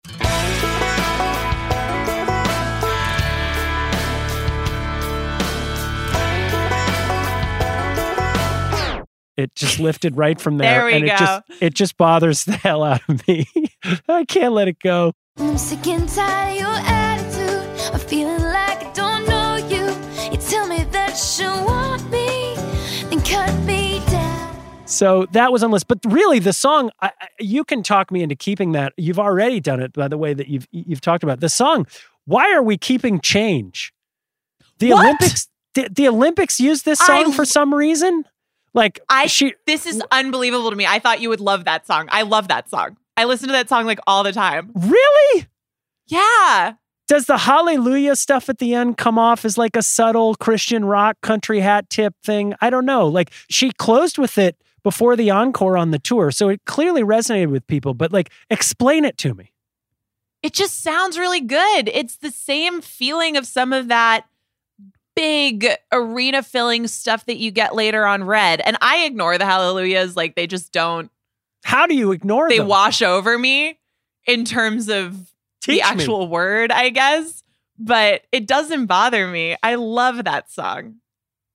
It just lifted right from there, There we and it just it just bothers the hell out of me. I can't let it go. I'm sick and tired of your attitude. I'm feeling like I don't know you. You tell me that you want me, then cut me down. So that was on list, but really the song, I, I- you can talk me into keeping that. You've already done it by the way that you've you've talked about the song. Why are we keeping change? The What? Olympics, the, the Olympics used this I song for some reason. Like I she, this is unbelievable to me. I thought you would love that song. I love that song. I listen to that song like all the time. really Yeah. does the Hallelujah stuff at the end come off as like a subtle Christian rock country hat tip thing? I don't know. Like she closed with it before the encore on the tour, so it clearly resonated with people. But like, explain it to me. It just sounds really good. It's the same feeling of some of that big arena filling stuff that you get later on Red. And I ignore the hallelujahs like they just don't How do you ignore they them? wash over me in terms of Teach the actual word, I guess. But it doesn't bother me. I love that song.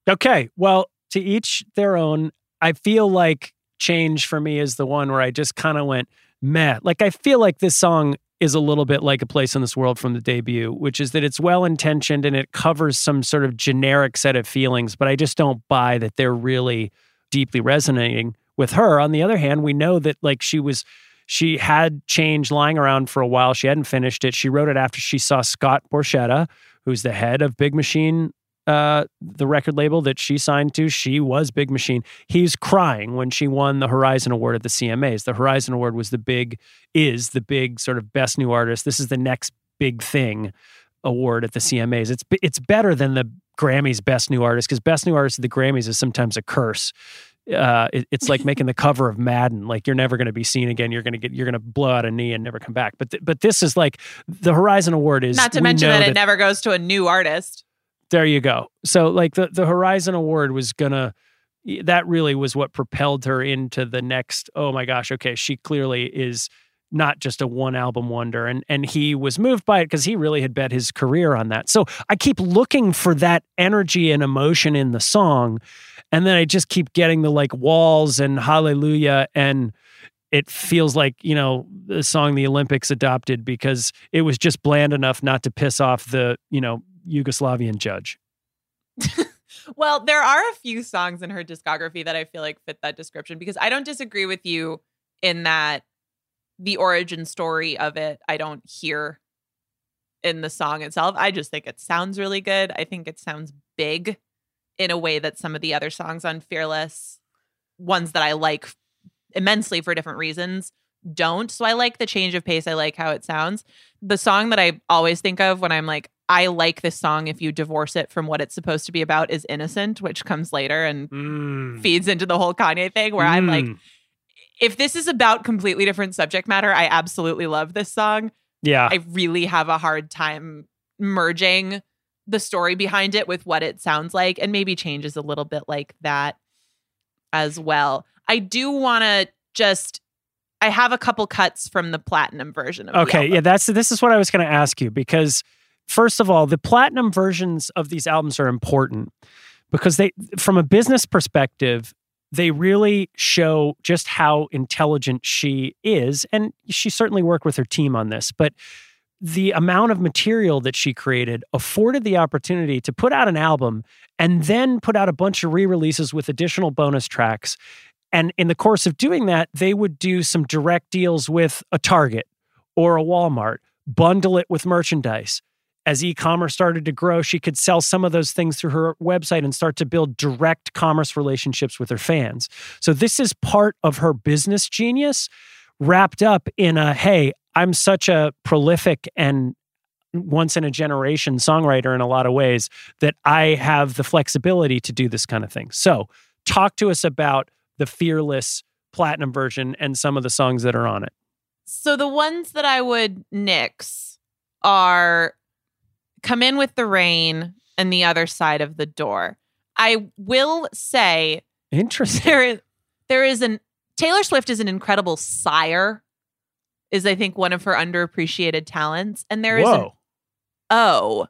Okay. Well, to each their own. I feel like change for me is the one where I just kind of went meh. Like I feel like this song is a little bit like a place in this world from the debut, which is that it's well intentioned and it covers some sort of generic set of feelings, but I just don't buy that they're really deeply resonating with her. On the other hand, we know that like she was she had change lying around for a while. She hadn't finished it. She wrote it after she saw Scott Borchetta, who's the head of Big Machine uh, the record label that she signed to, she was Big Machine. He's crying when she won the Horizon Award at the CMAs. The Horizon Award was the big, is the big sort of best new artist. This is the next big thing award at the CMAs. It's it's better than the Grammys Best New Artist because Best New Artist at the Grammys is sometimes a curse. Uh, it- it's like making the cover of Madden. Like you're never going to be seen again. You're going to get you're going to blow out a knee and never come back. But th- but this is like the Horizon Award is Not to mention know that it never goes to a new artist. There you go. So like the the Horizon Award was gonna that really was what propelled her into the next oh my gosh, okay, she clearly is not just a one album wonder and and he was moved by it because he really had bet his career on that. So I keep looking for that energy and emotion in the song and then I just keep getting the like walls and hallelujah and it feels like you know the song the olympics adopted because it was just bland enough not to piss off the you know yugoslavian judge Well, there are a few songs in her discography that I feel like fit that description because I don't disagree with you in that the origin story of it, I don't hear in the song itself. I just think it sounds really good. I think it sounds big in a way that some of the other songs on Fearless, ones that I like immensely for different reasons, don't. So I like the change of pace. I like how it sounds. The song that I always think of when I'm like, I like this song if you divorce it from what it's supposed to be about is Innocent, which comes later and feeds into the whole Kanye thing where I'm like, Mm. if this is about completely different subject matter, I absolutely love this song. yeah I really have a hard time merging the story behind it with what it sounds like and maybe changes a little bit like that as well. I do want to just I have a couple cuts from the platinum version of Okay, yeah, that's this is what I was going to ask you because first of all, the platinum versions of these albums are important because they from a business perspective, they really show just how intelligent she is and she certainly worked with her team on this, but the amount of material that she created afforded the opportunity to put out an album and then put out a bunch of re-releases with additional bonus tracks. And in the course of doing that, they would do some direct deals with a Target or a Walmart, bundle it with merchandise. As e commerce started to grow, she could sell some of those things through her website and start to build direct commerce relationships with her fans. So, this is part of her business genius wrapped up in a hey, I'm such a prolific and once in a generation songwriter in a lot of ways that I have the flexibility to do this kind of thing. So, talk to us about the Fearless Platinum version and some of the songs that are on it. So the ones that I would nix are Come In with the Rain and The Other Side of the Door. I will say Interesting. there is there is an Taylor Swift is an incredible sire, is I think one of her underappreciated talents. And there is an O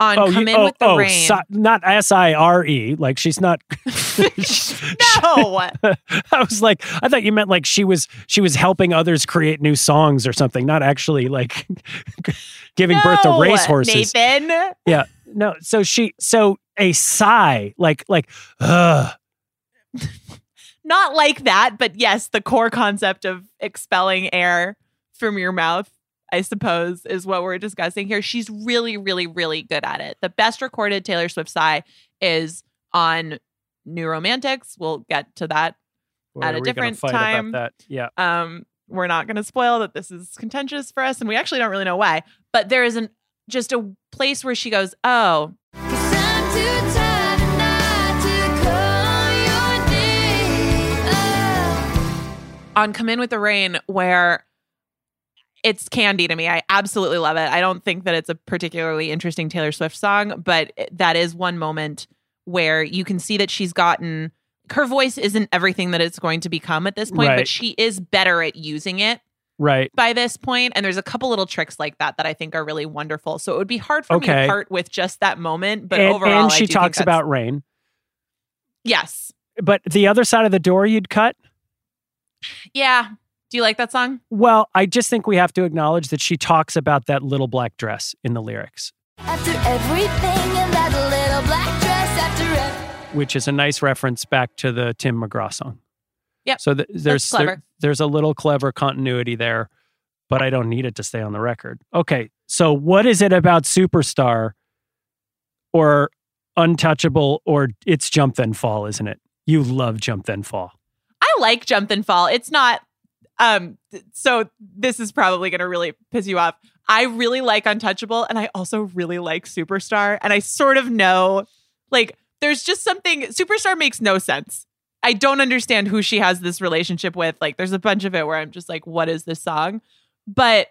on oh, Come you- In oh, with the oh, Rain. si- not S I R E. Like she's not. no. I was like, I thought you meant like she was she was helping others create new songs or something, not actually like giving birth to No, racehorses. Nathan. Yeah, no. So she, so a sigh, like like, ugh. Not like that, but yes, the core concept of expelling air from your mouth, I suppose, is what we're discussing here. She's really, really, really good at it. The best recorded Taylor Swift sigh is on New Romantics. We'll get to that Boy, at a different time. that. Yeah. Um, we're not going to spoil that this is contentious for us, and we actually don't really know why. But there is an just a place where she goes, "Oh, on Come In with the Rain where it's candy to me. I absolutely love it. I don't think that it's a particularly interesting Taylor Swift song, but that is one moment where you can see that she's gotten her voice isn't everything that it's going to become at this point, Right. but she is better at using it Right. by this point and there's a couple little tricks like that that I think are really wonderful. So it would be hard for me to part with just that moment, but and, overall and I she do talks that's- about rain. Yes. But the other side of the door you'd cut. Yeah. Do you like that song? Well, I just think we have to acknowledge that she talks about that little black dress in the lyrics, After everything in that little black dress, after everything. Which is a nice reference back to the Tim McGraw song. Yep. So th- there's there- there's a little clever continuity there, but I don't need it to stay on the record. Okay, so what is it about Superstar or Untouchable or it's Jump Then Fall, isn't it? You love Jump Then Fall. I like Jump Then Fall. It's not um so this is probably going to really piss you off. I really like Untouchable and I also really like Superstar and I sort of know like there's just something Superstar makes no sense. I don't understand who she has this relationship with. Like there's a bunch of it where I'm just like what is this song? But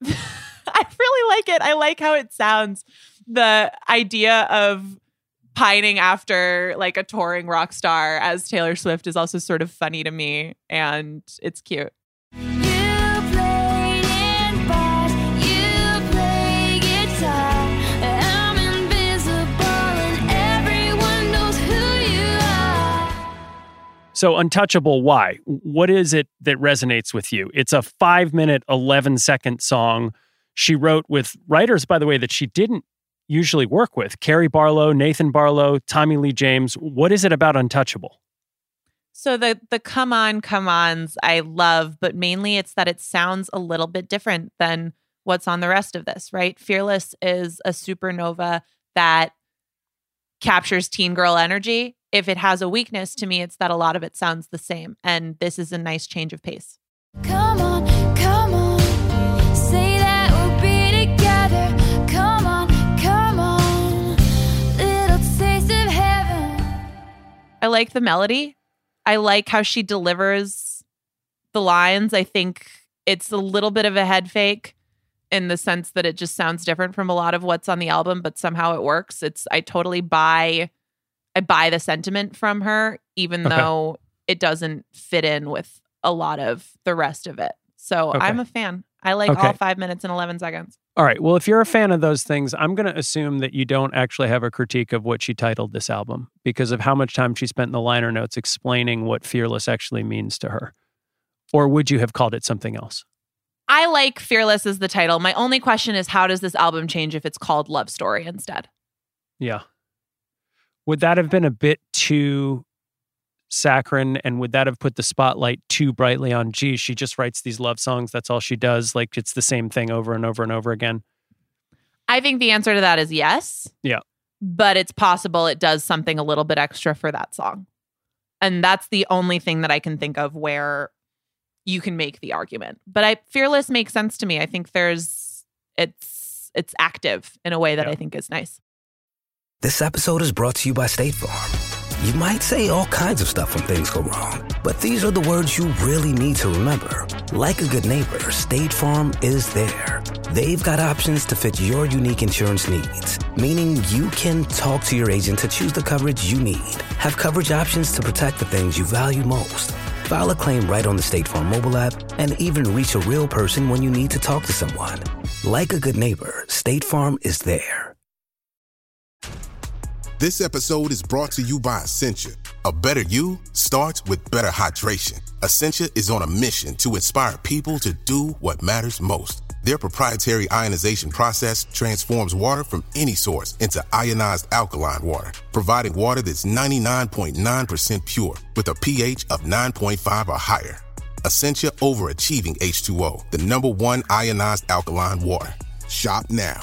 I really like it. I like how it sounds. The idea of pining after like a touring rock star as Taylor Swift is also sort of funny to me and it's cute. So Untouchable, why? What is it that resonates with you? It's a five minute, 11 second song she wrote with writers, by the way, that she didn't usually work with Cary Barlowe, Nathan Barlowe, Tommy Lee James. What is it about Untouchable? So the the come on come ons I love, but mainly it's that it sounds a little bit different than what's on the rest of this, right? Fearless is a supernova that captures teen girl energy. If it has a weakness to me, it's that a lot of it sounds the same. And this is a nice change of pace. Come on, come on. Say that we'll be together. Come on, come on. Little taste of heaven. I like the melody. I like how she delivers the lines. I think it's a little bit of a head fake in the sense that it just sounds different from a lot of what's on the album, but somehow it works. It's I totally buy I buy the sentiment from her, even Okay. though it doesn't fit in with a lot of the rest of it. So Okay. I'm a fan. I like Okay. all five minutes and eleven seconds. All right. Well, if you're a fan of those things, I'm going to assume that you don't actually have a critique of what she titled this album because of how much time she spent in the liner notes explaining what fearless actually means to her. Or would you have called it something else? I like Fearless as the title. My only question is how does this album change if it's called Love Story instead? Yeah. Would that have been a bit too saccharine and would that have put the spotlight too brightly on gee she just writes these love songs that's all she does like it's the same thing over and over and over again I think the answer to that is yes. Yeah. But it's possible it does something a little bit extra for that song. And that's the only thing that I can think of where you can make the argument. But I Fearless makes sense to me. I think there's it's it's active in a way that I think is nice. This episode is brought to you by State Farm. You might say all kinds of stuff when things go wrong, but these are the words you really need to remember. Like a good neighbor, State Farm is there. They've got options to fit your unique insurance needs, meaning you can talk to your agent to choose the coverage you need, have coverage options to protect the things you value most. File a claim right on the State Farm mobile app and even reach a real person when you need to talk to someone. Like a good neighbor, State Farm is there. This episode is brought to you by Essentia. A better you starts with better hydration. Essentia is on a mission to inspire people to do what matters most. Their proprietary ionization process transforms water from any source into ionized alkaline water, providing water that's 99.9% pure with a pH of 9.5 or higher. Essentia overachieving H2O, the number one ionized alkaline water. Shop now.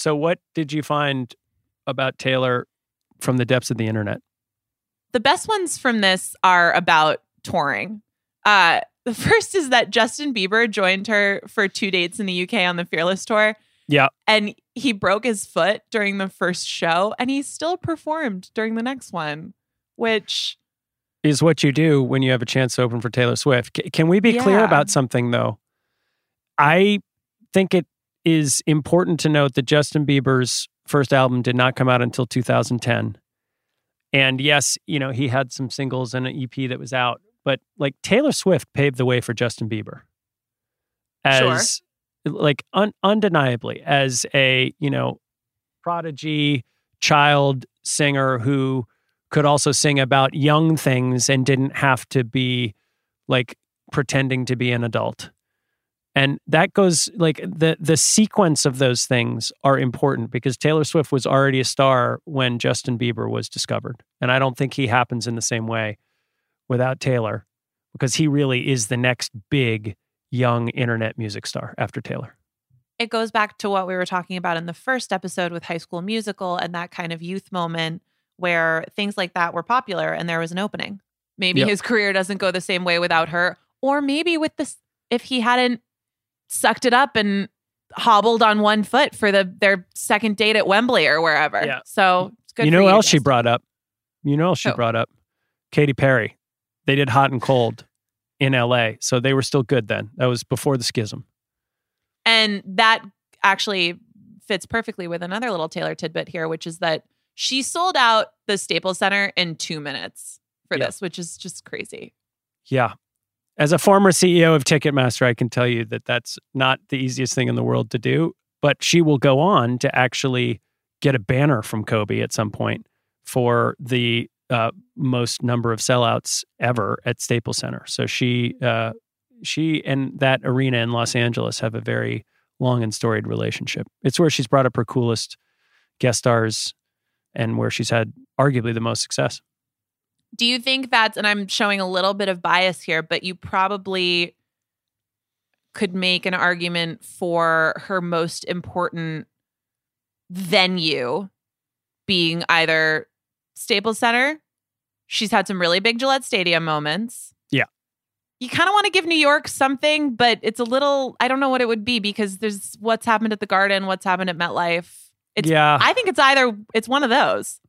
So, what did you find about Taylor from the depths of the internet? The best ones from this are about touring. Uh, the first is that Justin Bieber joined her for two dates in the UK on the Fearless tour. Yeah. And he broke his foot during the first show and he still performed during the next one, which Is what you do when you have a chance to open for Taylor Swift. C- can we be clear about something, though? I think it is important to note that Justin Bieber's first album did not come out until 2010. And yes, you know, he had some singles and an EP that was out, but like Taylor Swift paved the way for Justin Bieber as like un- undeniably as a, you know, prodigy child singer who could also sing about young things and didn't have to be like pretending to be an adult. And that goes like the the sequence of those things are important because Taylor Swift was already a star when Justin Bieber was discovered. And I don't think he happens in the same way without Taylor because he really is the next big young internet music star after Taylor. it goes back to what we were talking about in the first episode with High School Musical and that kind of youth moment where things like that were popular and there was an opening. Maybe Yep. his career doesn't go the same way without her, or maybe with this, if he hadn't sucked it up and hobbled on one foot for the their second date at Wembley or wherever. Yeah. So it's good. you know who else she brought up? You know who else she Who? brought up? Katy Perry. They did Hot and Cold in LA. So they were still good then. That was before the schism. And that actually fits perfectly with another little Taylor tidbit here, which is that she sold out the Staples Center in two minutes for Yeah. this, which is just crazy. Yeah. As a former CEO of Ticketmaster, I can tell you that that's not the easiest thing in the world to do. But she will go on to actually get a banner from Kobe at some point for the uh, most number of sellouts ever at Staples Center. So she, uh, she and that arena in Los Angeles have a very long and storied relationship. It's where she's brought up her coolest guest stars and where she's had arguably the most success. Do you think that's, and I'm showing a little bit of bias here, but you probably could make an argument for her most important venue being either Staples Center. She's had some really big Gillette Stadium moments. Yeah. You kind of want to give New York something, but it's a little, I don't know what it would be because there's what's happened at the Garden, what's happened at MetLife. It's, Yeah. I think it's either, it's one of those.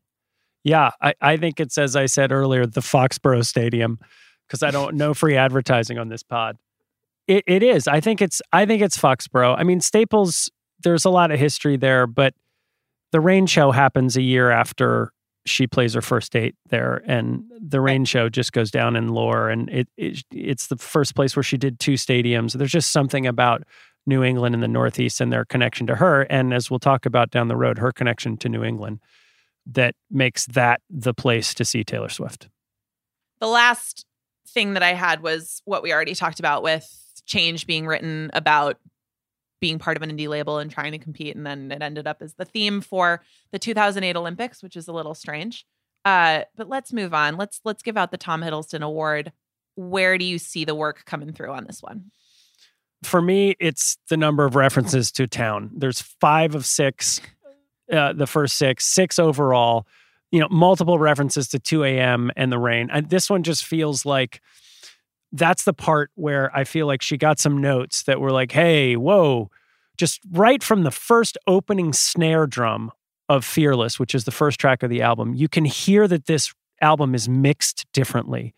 Yeah, I, I think it's as I said earlier, the Foxborough Stadium, because I don't know free advertising on this pod. It it is. I think it's I think it's Foxborough. I mean, Staples, there's a lot of history there, but the rain show happens a year after she plays her first date there, and the rain show just goes down in lore. And it, it it's the first place where she did two stadiums. There's just something about New England and the Northeast and their connection to her, and as we'll talk about down the road, her connection to New England that makes that the place to see Taylor Swift. The last thing that I had was what we already talked about with change being written about being part of an indie label and trying to compete. And then it ended up as the theme for the 2008 Olympics, which is a little strange. Uh, but let's move on. Let's let's give out the Tom Hiddleston Award. Where do you see the work coming through on this one? For me, it's the number of references to town. There's five of six, uh, the first six, six overall. you know, multiple references to 2 a.m. and the rain. And this one just feels like that's the part where I feel like she got some notes that were like, hey, whoa, just right from the first opening snare drum of Fearless, which is the first track of the album, you can hear that this album is mixed differently.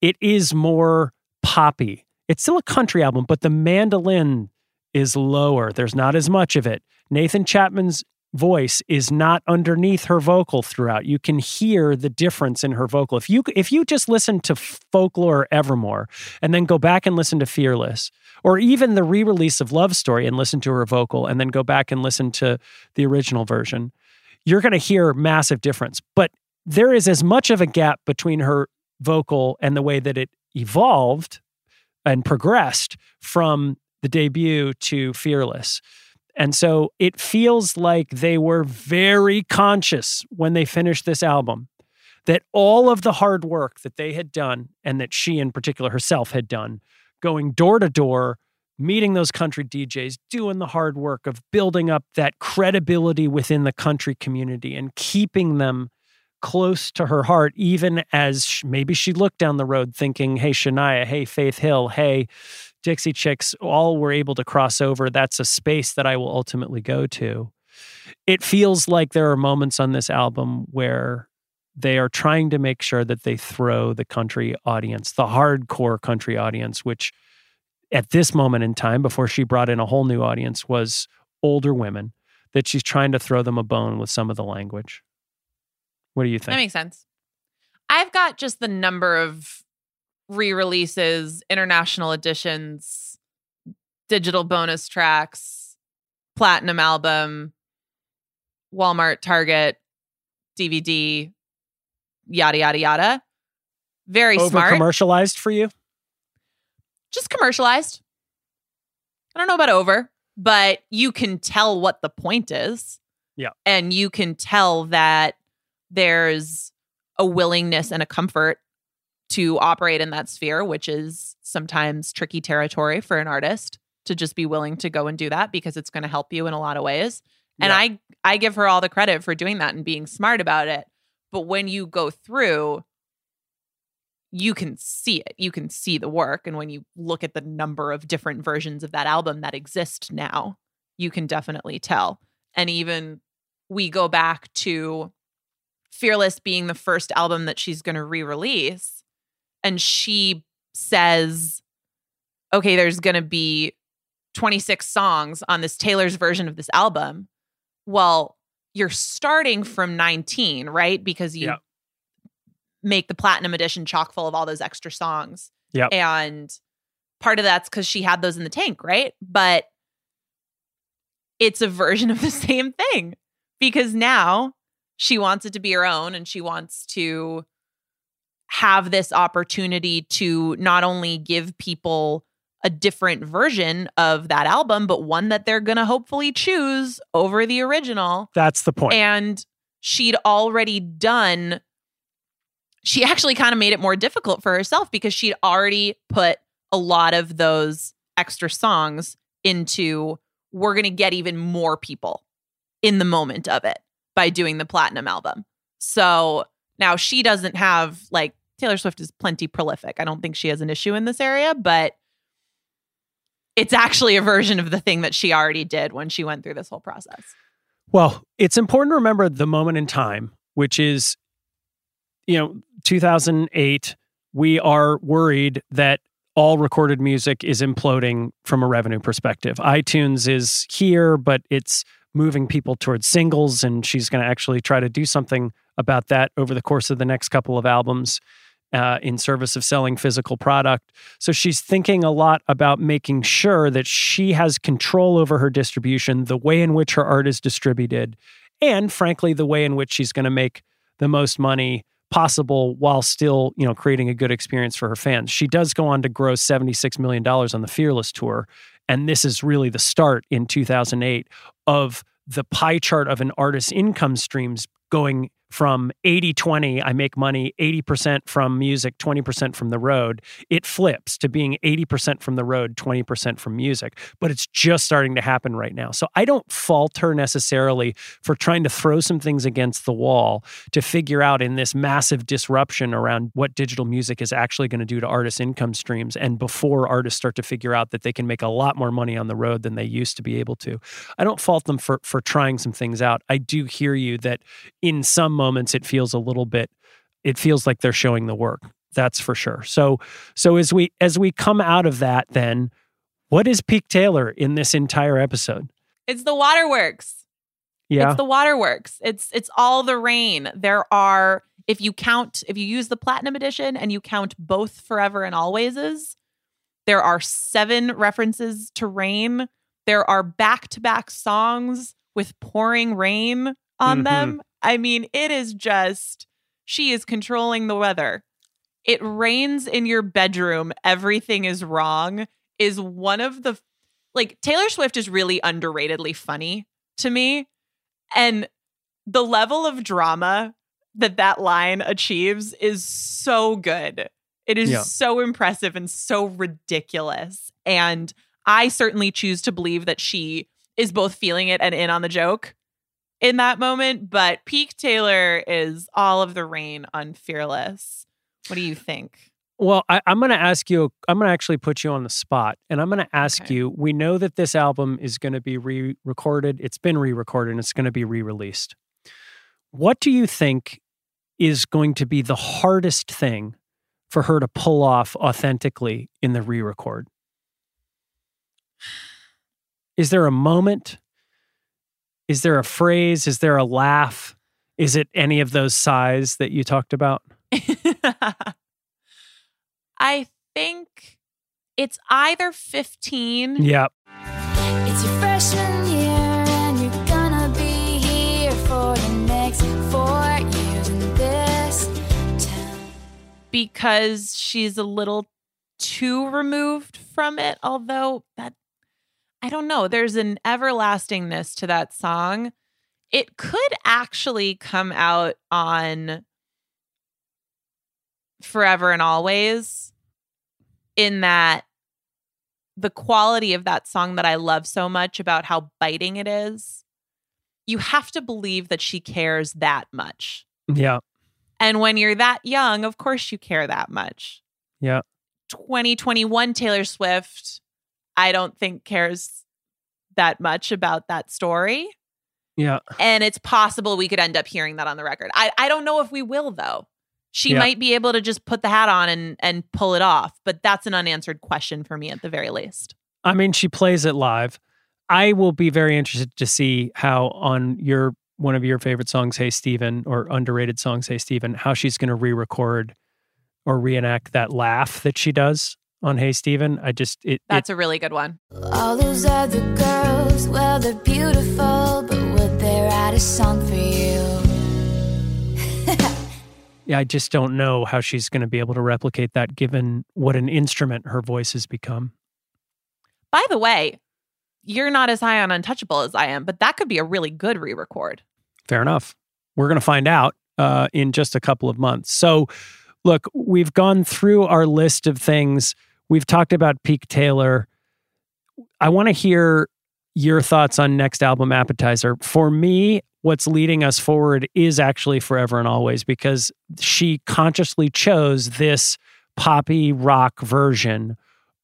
It is more poppy. It's still a country album, but the mandolin is lower. There's not as much of it. Nathan Chapman's voice is not underneath her vocal throughout. You can hear the difference in her vocal. If you if you just listen to Folklore or Evermore and then go back and listen to Fearless or even the re-release of Love Story and listen to her vocal and then go back and listen to the original version, you're going to hear massive difference. But there is as much of a gap between her vocal and the way that it evolved and progressed from the debut to Fearless. And so it feels like they were very conscious when they finished this album that all of the hard work that they had done and that she in particular herself had done going door to door meeting those country DJs doing the hard work of building up that credibility within the country community and keeping them close to her heart even as maybe she looked down the road thinking hey Shania hey Faith Hill hey Dixie Chicks all were able to cross over. That's a space that I will ultimately go to. It feels like there are moments on this album where they are trying to make sure that they throw the country audience, the hardcore country audience, which at this moment in time, before she brought in a whole new audience, was older women, that she's trying to throw them a bone with some of the language. What do you think? That makes sense. I've got just the number of re-releases, international editions, digital bonus tracks, platinum album, Walmart, Target, DVD, yada yada yada. Very Over smart. commercialized for you? Just commercialized. I don't know about over, but you can tell what the point is. Yeah. And you can tell that there's a willingness and a comfort to operate in that sphere, which is sometimes tricky territory for an artist to just be willing to go and do that because it's going to help you in a lot of ways. And Yeah. I I give her all the credit for doing that and being smart about it. But when you go through you can see it. You can see the work and when you look at the number of different versions of that album that exist now, you can definitely tell. And even we go back to Fearless being the first album that she's going to re-release and she says okay there's going to be 26 songs on this Taylor's version of this album well you're starting from 19 right because you Yeah. make the platinum edition chock full of all those extra songs Yep. and part of that's cuz she had those in the tank right but it's a version of the same thing because now she wants it to be her own and she wants to have this opportunity to not only give people a different version of that album, but one that they're going to hopefully choose over the original. That's the point. And she'd already done, she actually kind of made it more difficult for herself because she'd already put a lot of those extra songs into, we're going to get even more people in the moment of it by doing the platinum album. So now she doesn't have like Taylor Swift is plenty prolific. I don't think she has an issue in this area, but it's actually a version of the thing that she already did when she went through this whole process. Well, it's important to remember the moment in time, which is, you know, 2008. We are worried that all recorded music is imploding from a revenue perspective. iTunes is here, but it's moving people towards singles, and she's going to actually try to do something about that over the course of the next couple of albums uh, in service of selling physical product. So she's thinking a lot about making sure that she has control over her distribution, the way in which her art is distributed, and frankly, the way in which she's going to make the most money possible while still, you know, creating a good experience for her fans. She does go on to gross $76 million on the Fearless tour. And this is really the start in 2008 of the pie chart of an artist's income streams going from 80 20, I make money 80% from music, 20% from the road. It flips to being 80% from the road, 20% from music. But it's just starting to happen right now. So I don't fault her necessarily for trying to throw some things against the wall to figure out in this massive disruption around what digital music is actually going to do to artists' income streams. And before artists start to figure out that they can make a lot more money on the road than they used to be able to. I don't fault them for for trying some things out. I do hear you that in some moments it feels a little bit it feels like they're showing the work. That's for sure. So so as we as we come out of that then what is Peak Taylor in this entire episode? It's the waterworks. Yeah. It's the waterworks. It's it's all the rain. There are if you count if you use the platinum edition and you count both forever and alwayses, there are seven references to rain. There are back-to-back songs with pouring rain on Mhm. them. I mean, it is just she is controlling the weather. It rains in your bedroom, everything is wrong is one of the like Taylor Swift is really underratedly funny to me. And the level of drama that that line achieves is so good. It is Yeah. so impressive and so ridiculous. And I certainly choose to believe that she is both feeling it and in on the joke in that moment. But Peak Taylor is all of the rain on Fearless. What do you think? Well, I, I'm going to ask you, I'm going to actually put you on the spot. And I'm going to ask you we know that this album is going to be re recorded. It's been re recorded and it's going to be re released. What do you think is going to be the hardest thing for her to pull off authentically in the re record? Is there a moment? Is there a phrase? Is there a laugh? Is it any of those sighs that you talked about? I think it's either 15. Yep. It's your freshman year, and you're gonna be here for the next four years in this because she's a little too removed from it. Although that, I don't know, there's an everlastingness to that song. It could actually come out on Forever and Always, in that the quality of that song that I love so much about how biting it is. You have to believe that she cares that much. Yeah. And when you're that young, of course you care that much. Yeah. 2021 Taylor Swift, I don't think cares that much about that story. Yeah. And it's possible we could end up hearing that on the record. I, I don't know if we will, though. She Yeah. might be able to just put the hat on and, and pull it off, but that's an unanswered question for me at the very least. I mean, she plays it live. I will be very interested to see how on your one of your favorite songs, Hey Stephen, or underrated songs, Hey Stephen, how she's going to re-record or reenact that laugh that she does on Hey Stephen. I just it, That's a really good one. All those other girls, well, they're beautiful, but would they write a song for you? yeah, I just don't know how she's going to be able to replicate that given what an instrument her voice has become. By the way, you're not as high on Untouchable as I am, but that could be a really good re record. Fair enough. We're going to find out uh, in just a couple of months. So, look, we've gone through our list of things. We've talked about Peak Taylor. I want to hear your thoughts on next album appetizer. For me, what's leading us forward is actually Forever and Always because she consciously chose this poppy rock version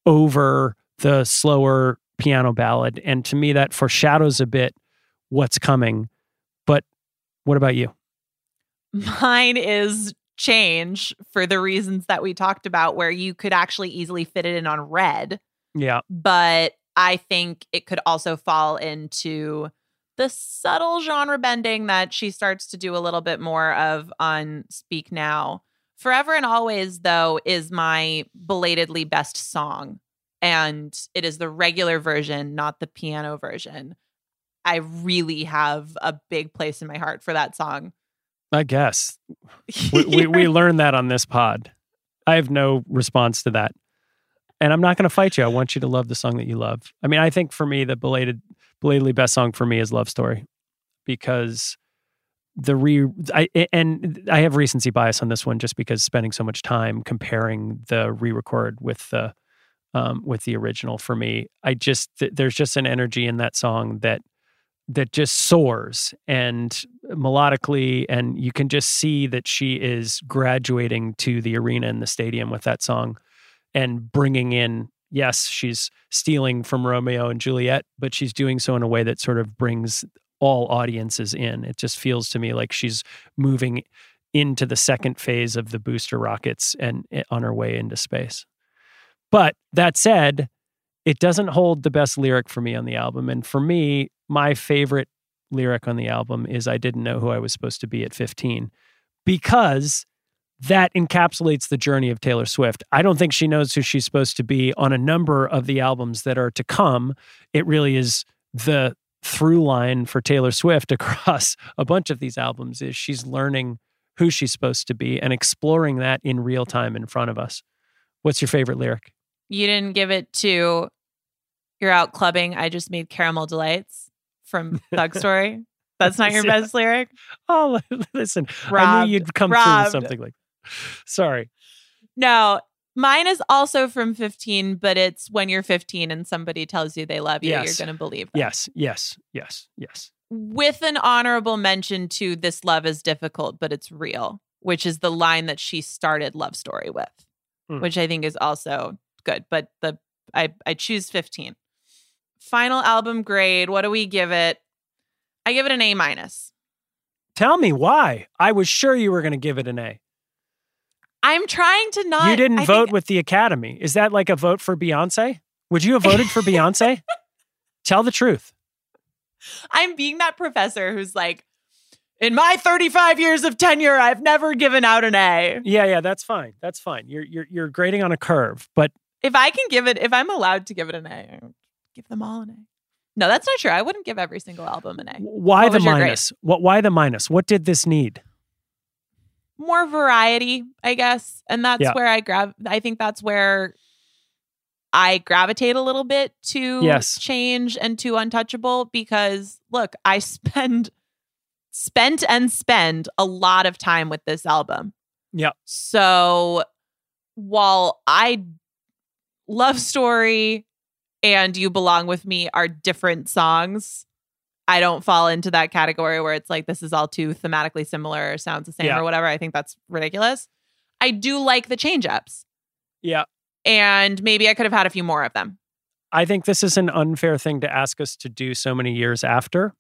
over the slower piano ballad. And to me, that foreshadows a bit what's coming. But what about you? Mine is change for the reasons that we talked about, where you could actually easily fit it in on red. Yeah. But I think it could also fall into the subtle genre bending that she starts to do a little bit more of on Speak Now. Forever and Always, though, is my belatedly best song. And it is the regular version, not the piano version. I really have a big place in my heart for that song. I guess we, we, we learned that on this pod. I have no response to that, and I'm not going to fight you. I want you to love the song that you love. I mean, I think for me, the belated, belatedly best song for me is "Love Story," because the re I and I have recency bias on this one just because spending so much time comparing the re-record with the um, with the original for me, I just th- there's just an energy in that song that that just soars and melodically and you can just see that she is graduating to the arena in the stadium with that song and bringing in yes she's stealing from romeo and juliet but she's doing so in a way that sort of brings all audiences in. It just feels to me like she's moving into the second phase of the booster rockets and eh, on her way into space. But that said it doesn't hold the best lyric for me on the album and for me my favorite lyric on the album is I didn't know who I was supposed to be at 15 because that encapsulates the journey of Taylor Swift. I don't think she knows who she's supposed to be on a number of the albums that are to come. It really is the through line for Taylor Swift across a bunch of these albums is she's learning who she's supposed to be and exploring that in real time in front of us. What's your favorite lyric? You didn't give it to you're out clubbing. I just made caramel delights from Thug Story. That's not your best lyric. Oh, listen, I knew you'd come through with something like. Sorry. No, mine is also from 15, but it's when you're 15 and somebody tells you they love you, Yes. you're going to believe them. Yes, yes, yes, yes. With an honorable mention to this love is difficult, but it's real, which is the line that she started Love Story with, Mm. which I think is also good. But the I I choose 15. Final album grade. What do we give it? I give it an A minus. Tell me why. I was sure you were going to give it an A. I'm trying to not. you didn't I vote think- with the Academy. Is that like a vote for Beyonce? Would you have voted for Beyonce? Tell the truth. I'm being that professor who's like, in my 35 years of tenure, I've never given out an A. Yeah, yeah, that's fine. That's fine. You're you're you're grading on a curve, but If I can give it, if I'm allowed to give it an A, give them all an A. No, that's not true. I wouldn't give every single album an A. why What the grade? minus? What why the minus? What did this need? More variety, I guess. And that's Yeah. where I grab, I think that's where I gravitate a little bit to Yes. change and to untouchable because look, I spend, spent and spend a lot of time with this album. Yeah. So while I love story and you belong with me are different songs, I don't fall into that category where it's like this is all too thematically similar or sounds the same Yeah. or whatever. I think that's ridiculous. I do like the change ups Yeah. and maybe I could have had a few more of them. I think this is an unfair thing to ask us to do so many years after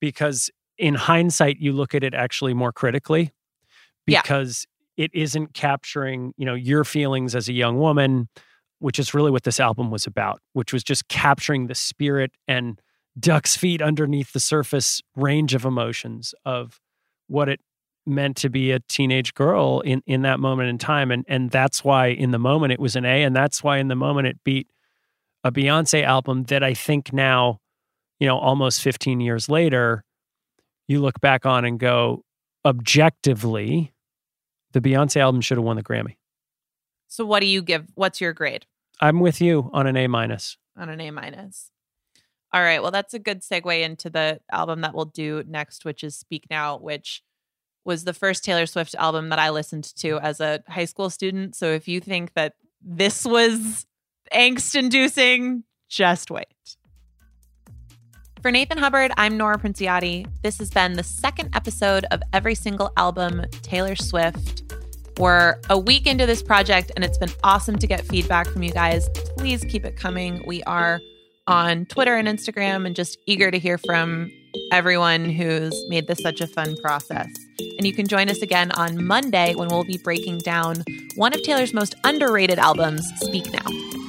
because in hindsight you look at it actually more critically Yeah. because it isn't capturing, you know, your feelings as a young woman, which is really what this album was about, which was just capturing the spirit and duck's feet underneath the surface range of emotions of what it meant to be a teenage girl in in that moment in time and and that's why in the moment it was an A and that's why in the moment it beat a Beyonce album that I think now, you know, almost 15 years later, you look back on and go, objectively, the Beyonce album should have won the Grammy. So what do you give? What's your grade I'm with you on an A minus. on an A minus? All right. Well, that's a good segue into the album that we'll do next, which is Speak Now, which was the first Taylor Swift album that I listened to as a high school student. So if you think that this was angst inducing, just wait. For Nathan Hubbard, I'm Nora Princiotti. This has been the second episode of every single album Taylor Swift. We're a week into this project and it's been awesome to get feedback from you guys. Please keep it coming. We are on Twitter and Instagram and just eager to hear from everyone who's made this such a fun process. And you can join us again on Monday when we'll be breaking down one of Taylor's most underrated albums, Speak Now.